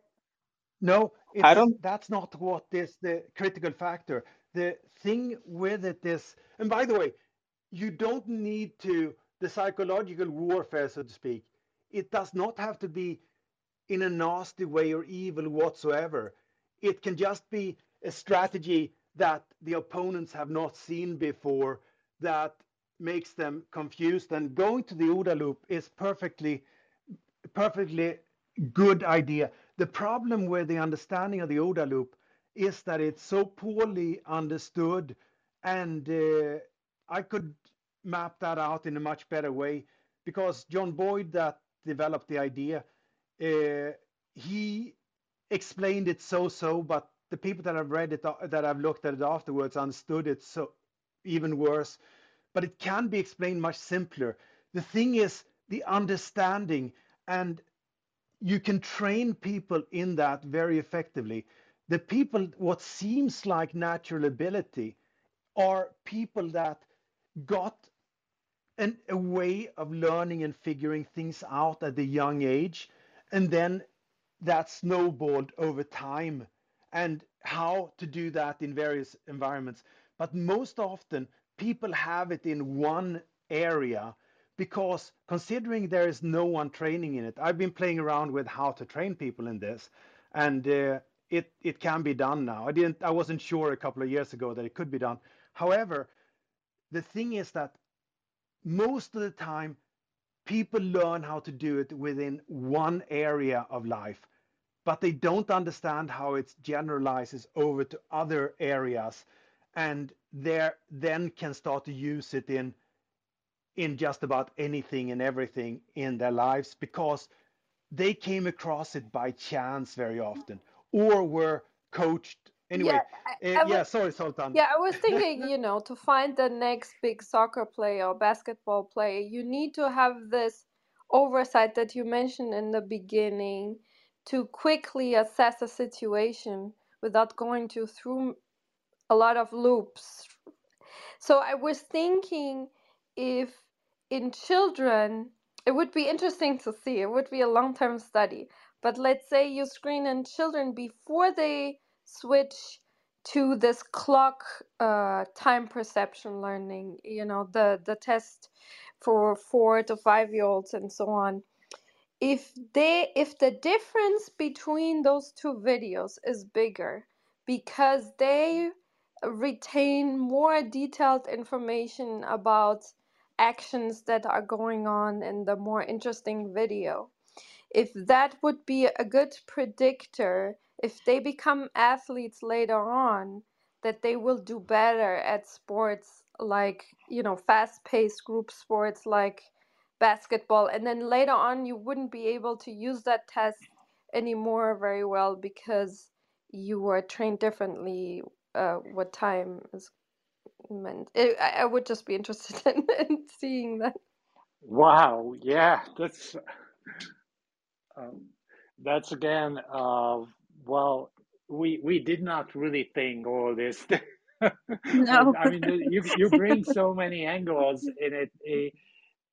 No, I don't. that's not what is the critical factor. The thing with it is, and by the way, you don't need to the psychological warfare, so to speak. It does not have to be in a nasty way or evil whatsoever. It can just be a strategy that the opponents have not seen before that makes them confused. And going to the OODA loop is perfectly perfectly good idea. The problem with the understanding of the OODA loop is that it's so poorly understood, and uh, I could map that out in a much better way because John Boyd, that developed the idea, uh, he explained it so-so, but the people that have read it, uh, that have looked at it afterwards, understood it so even worse. But it can be explained much simpler. The thing is the understanding and you can train people in that very effectively. The people, what seems like natural ability, are people that got an, a way of learning and figuring things out at a young age, and then that snowballed over time, and how to do that in various environments. But most often, people have it in one area because considering there is no one training in it, I've been playing around with how to train people in this, and uh, it it can be done now. I didn't, I wasn't sure a couple of years ago that it could be done. However, the thing is that most of the time, people learn how to do it within one area of life, but they don't understand how it generalizes over to other areas, and there then can start to use it in in just about anything and everything in their lives because they came across it by chance very often or were coached anyway Yeah, uh, I yeah sorry Zoltan yeah, I was thinking, you know, to find the next big soccer player or basketball player, you need to have this oversight that you mentioned in the beginning to quickly assess a situation without going to through a lot of loops. So I was thinking if in children, it would be interesting to see. It would be a long term study. But let's say you screen in children before they switch to this clock uh, time perception learning, you know, the, the test for four to five year olds and so on. If they if the difference between those two videos is bigger because they retain more detailed information about actions that are going on in the more interesting video. If that would be a good predictor, if they become athletes later on, that they will do better at sports like, you know, fast paced group sports like basketball. And then later on, you wouldn't be able to use that test anymore very well because you were trained differently uh, what time is meant. I, I I would just be interested in, in seeing that. Wow, yeah, that's um, that's again, uh, well, we we did not really think all this. No. I mean, you you bring so many angles in it. eh,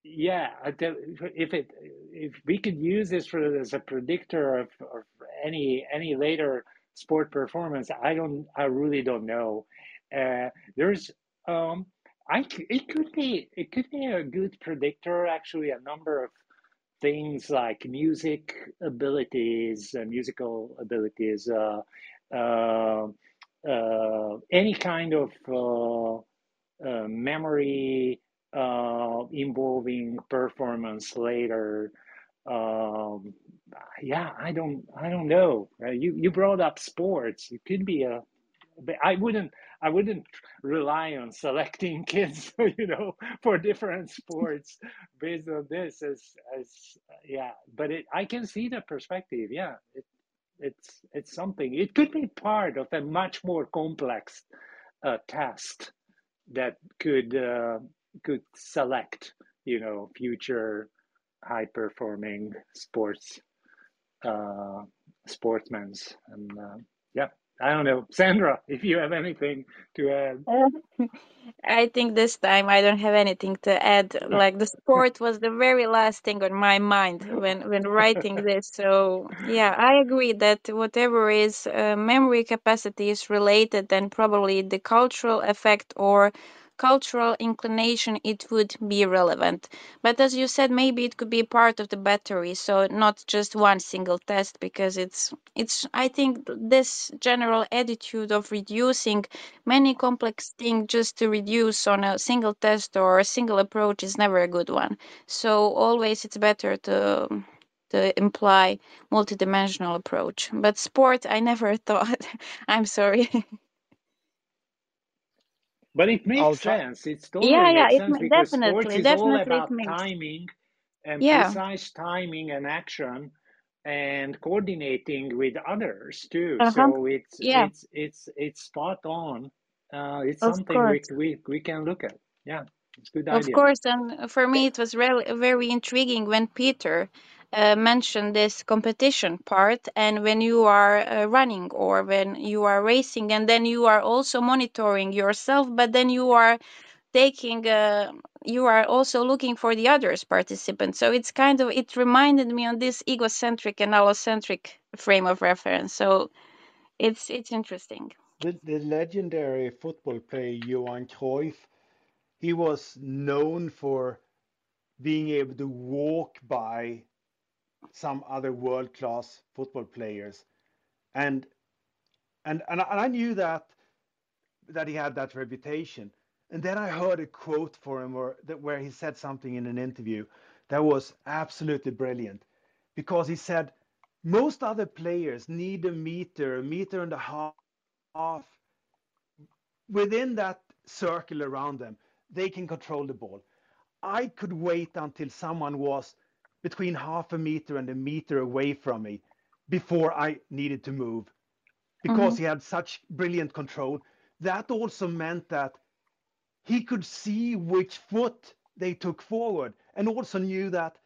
yeah, if it if we could use this for as a predictor of, of any any later sport performance, I don't, I really don't know. Uh, there's, um, I it could be it could be a good predictor. Actually, a number of things like music abilities, uh, musical abilities, uh, uh, uh any kind of memory involving performance later. Um, yeah, I don't, I don't know. you you brought up sports. It could be a but I wouldn't I wouldn't rely on selecting kids, you know, for different sports based on this as as yeah. But it I can see the perspective. Yeah, it it's it's something. It could be part of a much more complex uh, test that could uh, could select you know future high performing sports uh, sportsmen and uh, yeah I don't know, Sandra, if you have anything to add. I think this time I don't have anything to add. Like the sport was the very last thing on my mind when when writing this. So yeah, I agree that whatever is uh, memory capacity is related, then probably the cultural effect or cultural inclination, it would be relevant. But as you said, maybe it could be part of the battery, so not just one single test, because it's it's. I think this general attitude of reducing many complex things just to reduce on a single test or a single approach is never a good one. So always it's better to to imply multidimensional approach. But sport, I never thought. I'm sorry. But it makes sense. It's totally yeah, yeah, makes it sense ma- because sports definitely, is all definitely it about makes. timing and Yeah, precise timing and action and coordinating with others too. uh-huh. So it's Yeah, it's it's it's spot on. Uh, it's of something we course. we we can look at. Yeah, it's a good idea. Of course, and for me it was really very intriguing when Peter uh, mentioned this competition part, and when you are uh, running or when you are racing, and then you are also monitoring yourself, but then you are taking, uh, you are also looking for the others participants. So it's kind of it reminded me on this egocentric and allocentric frame of reference. So it's it's interesting. The, the legendary football player Johan Cruyff, he was known for being able to walk by some other world-class football players. And and and I, knew that that he had that reputation. And then I heard a quote for him where that where he said something in an interview that was absolutely brilliant because he said most other players need a meter, a meter and a half within that circle around them. They can control the ball. I could wait until someone was between half a meter and a meter away from me before I needed to move because hmm he had such brilliant control. That also meant that he could see which foot they took forward and also knew that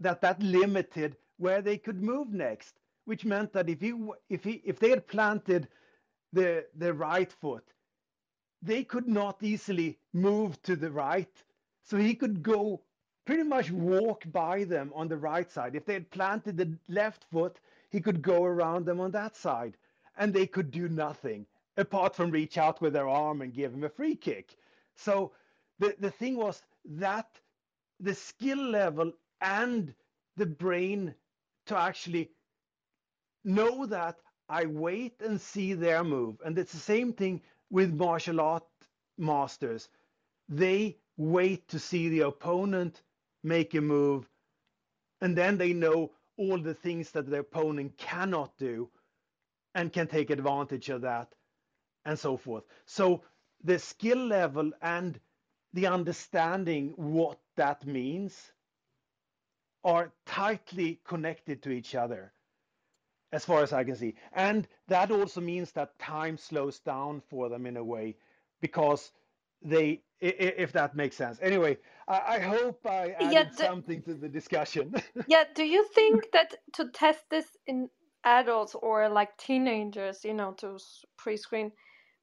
that that limited where they could move next which meant that if he if he if they had planted the the right foot they could not easily move to the right so he could go pretty much walk by them on the right side if they had planted the left foot he could go around them on that side and they could do nothing apart from reach out with their arm and give him a free kick so the, the thing was that the skill level and the brain to actually know that I wait and see their move. And it's the same thing with martial art masters. They wait to see the opponent make a move, and then they know all the things that their opponent cannot do and can take advantage of that, and so forth. So the skill level and the understanding what that means are tightly connected to each other as far as I can see. And that also means that time slows down for them in a way because they, if that makes sense. Anyway, I, I hope I added Yeah, the, something to the discussion. yeah. Do you think that to test this in adults or like teenagers, you know, to pre-screen,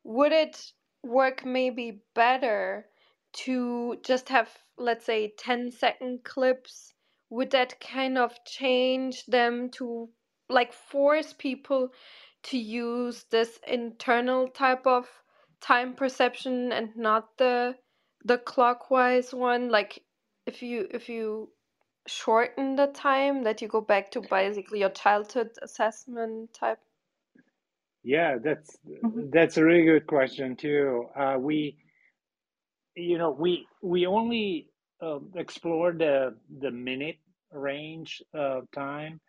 would it work maybe better to just have, let's say, 10 second clips? Would that kind of change them to like force people to use this internal type of time perception and not the the clockwise one like if you if you shorten the time that you go back to basically your childhood assessment type? Yeah that's Mhm. that's a really good question too. Uh, we you know we we only uh, explore the the minute range of time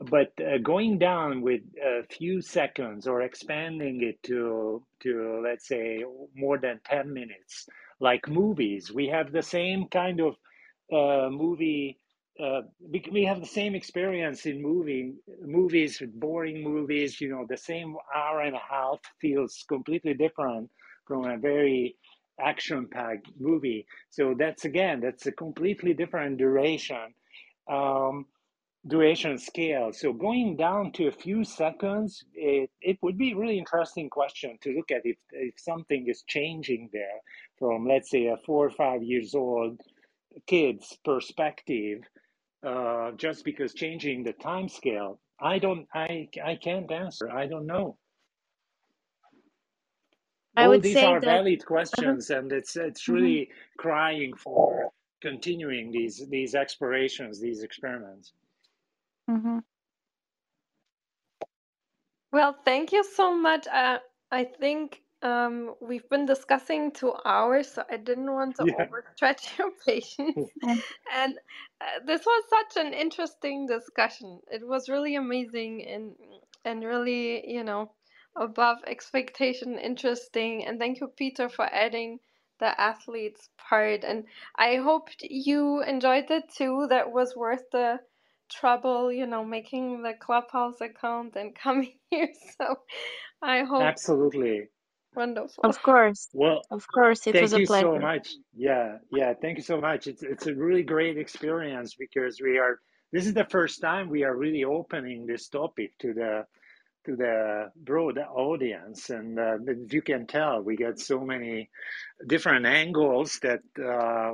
but uh, going down with a few seconds or expanding it to to let's say more than 10 minutes like movies we have the same kind of uh, movie uh, we, we have the same experience in movie movies boring movies you know the same hour and a half feels completely different from a very action packed movie. So that's again that's a completely different duration. Um, duration scale. So going down to a few seconds, it, it would be a really interesting question to look at if, if something is changing there from, let's say, a four or five years old kid's perspective, uh, just because changing the time scale. I don't, I, I can't answer. I don't know. I All would these are that valid uh questions, and it's it's mhm. really crying for continuing these these explorations, these experiments. Hmm Well, thank you so much. Uh, I think um, we've been discussing two hours, so I didn't want to Yeah. overstretch your patience. And uh, this was such an interesting discussion. It was really amazing and and really, you know, above expectation, interesting. And thank you, Peter, for adding the athletes part. And I hope you enjoyed it too. That was worth the trouble, you know, making the Clubhouse account and coming here. So I hope Absolutely. wonderful. Of course, Well, of course, it was thank a you so much. Yeah, yeah, thank you so much. It's it's a really great experience because we are this is the first time we are really opening this topic to the to the broad audience and uh, as you can tell we get so many different angles that uh,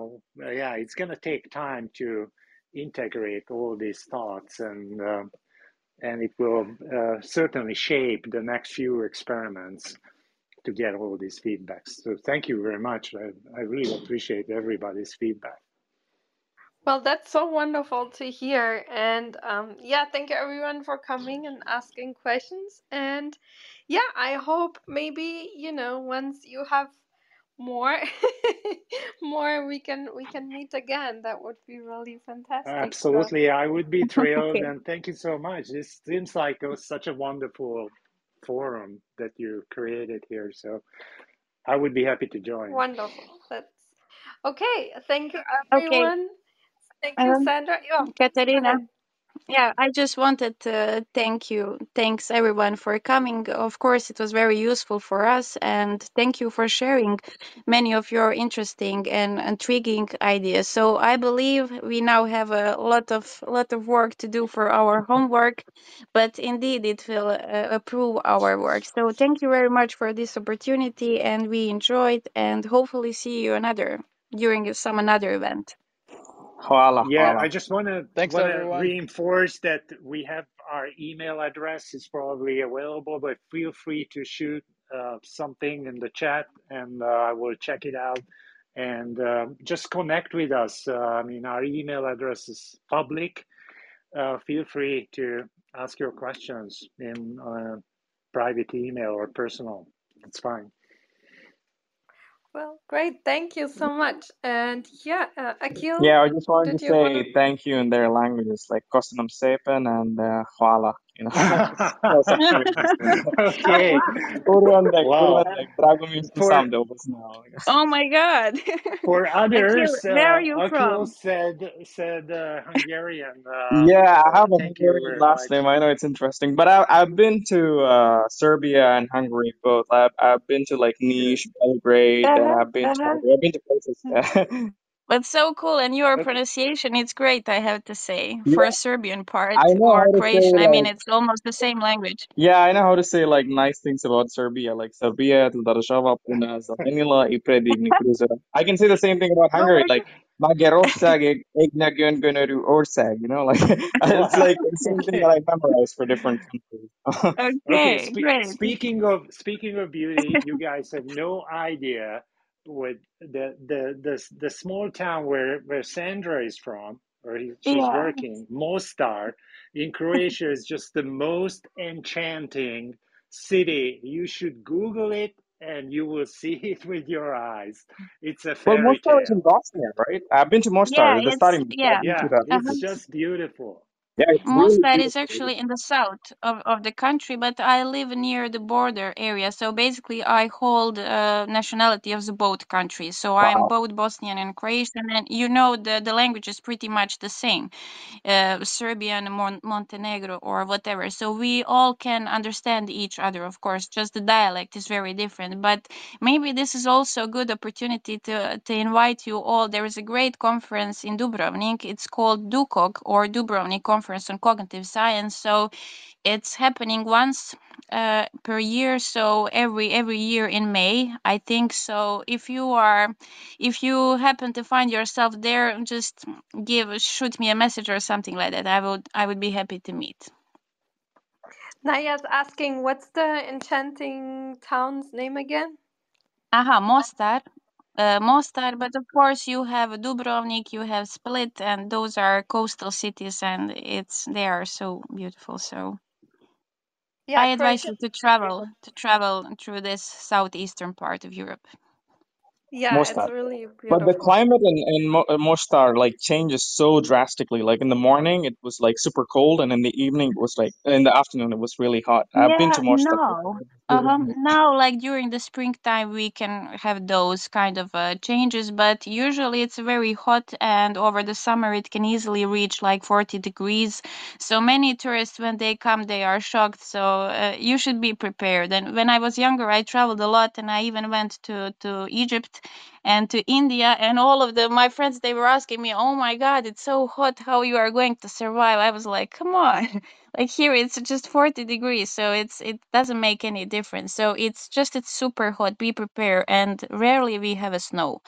yeah it's going to take time to integrate all these thoughts and uh, and it will uh, certainly shape the next few experiments to get all these feedbacks. So thank you very much. I, I really appreciate everybody's feedback. Well, that's so wonderful to hear. And um, yeah, thank you everyone for coming and asking questions. And yeah, I hope maybe, you know, once you have more more we can we can meet again. That would be really fantastic. So Absolutely, I would be thrilled, Okay. and thank you so much. This seems like it was such a wonderful forum that you created here. So I would be happy to join. wonderful. That's okay. Thank you everyone Okay. everyone. Thank you, Um, Sandra. Yeah, go Katarina, ahead. Yeah, I just wanted to thank you. Thanks everyone for coming. Of course, it was very useful for us, and thank you for sharing many of your interesting and intriguing ideas. So I believe we now have a lot of lot of work to do for our homework, but indeed it will uh, improve our work. So thank you very much for this opportunity, and we enjoyed, and hopefully see you another during some another event. Hvala, Yeah, hvala. I just want to Thanks, want to everyone. reinforce that we have our email address is probably available, but feel free to shoot uh, something in the chat, and uh, I will check it out. And uh, just connect with us. Uh, I mean, our email address is public. Uh, feel free to ask your questions in uh, private email or personal. It's fine. Well, great. Thank you so much. And yeah, uh, Akil, Yeah, I just wanted to you want say thank you in their languages, like Kostanam Sepen and uh. You know, so such very interesting. okay. Kurvendek, Wow. kurvendek, drago mi je što For sam da upoznao. Oh my God! for Akil, others, where are uh, you Akil from? said said uh, Hungarian. Uh, Yeah, I uh, have a thank you Hungarian last much. name. I know it's interesting, but I, I've been to uh, Serbia and Hungary both. I've, I've been to like Good. Niš, Belgrade, Uh-huh, I've been to uh-huh. I've been to places. Yeah, But so cool, and your pronunciation, it's great, I have to say, yeah, for a Serbian part I know or how to say Croatian. I mean, it's almost the same language. yeah, I know how to say like nice things about Serbia, like Serbia, država puna zamenila i predivnih prizora. I can say the same thing about Hungary, my like Magerosag Egnagun Gunuru Orsag, you know, like it's like it's something okay. that I memorized for different countries. Okay, Okay, spe great. speaking of speaking of beauty, you guys have no idea what the the the the small town where where Sandra is from, or he, she's Yeah. working, Mostar in Croatia is just the most enchanting city. You should Google it and you will see it with your eyes. It's a fairy Well, fairy Mostar is in. Bosnia, right? I've been to Mostar, Yeah, the it's starting. yeah. I've been to Yeah, it's Uh-huh. just beautiful. Yeah, it's really is beautiful. actually in the south of, of the country, but I live near the border area. So basically, I hold uh, nationality of the both countries. So I'm Wow. both Bosnian and Croatian, and you know the the language is pretty much the same, uh, Serbian, Mon- Montenegro, or whatever. So we all can understand each other. Of course, just the dialect is very different. But maybe this is also a good opportunity to to invite you all. There is a great conference in Dubrovnik. It's called DUCOG or Dubrovnik Conference on Cognitive Science. So it's happening once uh, per year. So every every year in May, I think. So if you are, if you happen to find yourself there, just give shoot me a message or something like that. I would I would be happy to meet. Naya's asking, what's the enchanting town's name again? Aha, Mostar. Uh, Mostar, but of course you have Dubrovnik, you have Split, and those are coastal cities, and it's they are so beautiful. So Yeah, I advise Croatia. you to travel to travel through this southeastern part of Europe. Yeah, it's Mostar. really But the climate in, in Mo- uh, Mostar like changes so drastically. Like in the morning, it was like super cold, and in the evening, it was like in the afternoon, it was really hot. I've been to Mostar. no. Uh-huh. Now, like during the springtime, we can have those kind of uh, changes, but usually it's very hot, and over the summer it can easily reach like 40 degrees. So many tourists, when they come, they are shocked. So uh, you should be prepared. And when I was younger, I traveled a lot, and I even went to to Egypt and to India, and all of the my friends they were asking me, "Oh my God, it's so hot! How you are going to survive?" I was like, "Come on." like here it's just 40 degrees so it's it doesn't make any difference so it's just it's super hot be prepared and rarely we have a snow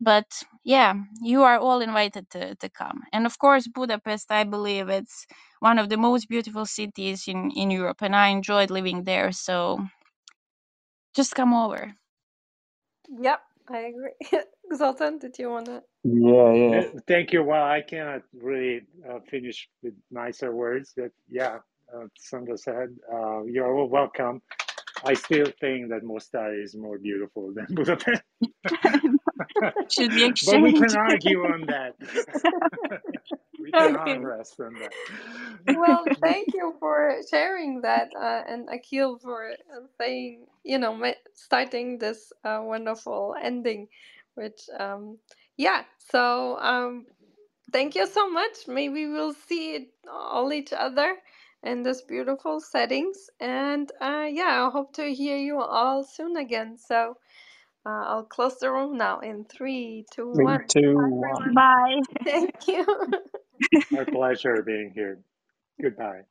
but yeah you are all invited to, to come and of course budapest i believe it's one of the most beautiful cities in in europe and i enjoyed living there so just come over Yep, I agree. Zoltan, did you want to? Yeah, yeah. Thank you. Well, I cannot really uh, finish with nicer words. But yeah, uh, Sandra said, uh, you're all welcome. I still think that Mostar is more beautiful than Budapest. should be but we can argue on that. we can Okay. arm rest on that. Well, thank you for sharing that, uh, and Akil for uh, saying, you know, starting this uh, wonderful ending, which, um, yeah. So, um, thank you so much. Maybe we'll see all each other in this beautiful settings, and uh, yeah, I hope to hear you all soon again. So, uh, I'll close the room now in three, two, Three, one. two, Bye, one. everyone. bye Thank you. My pleasure being here. Goodbye.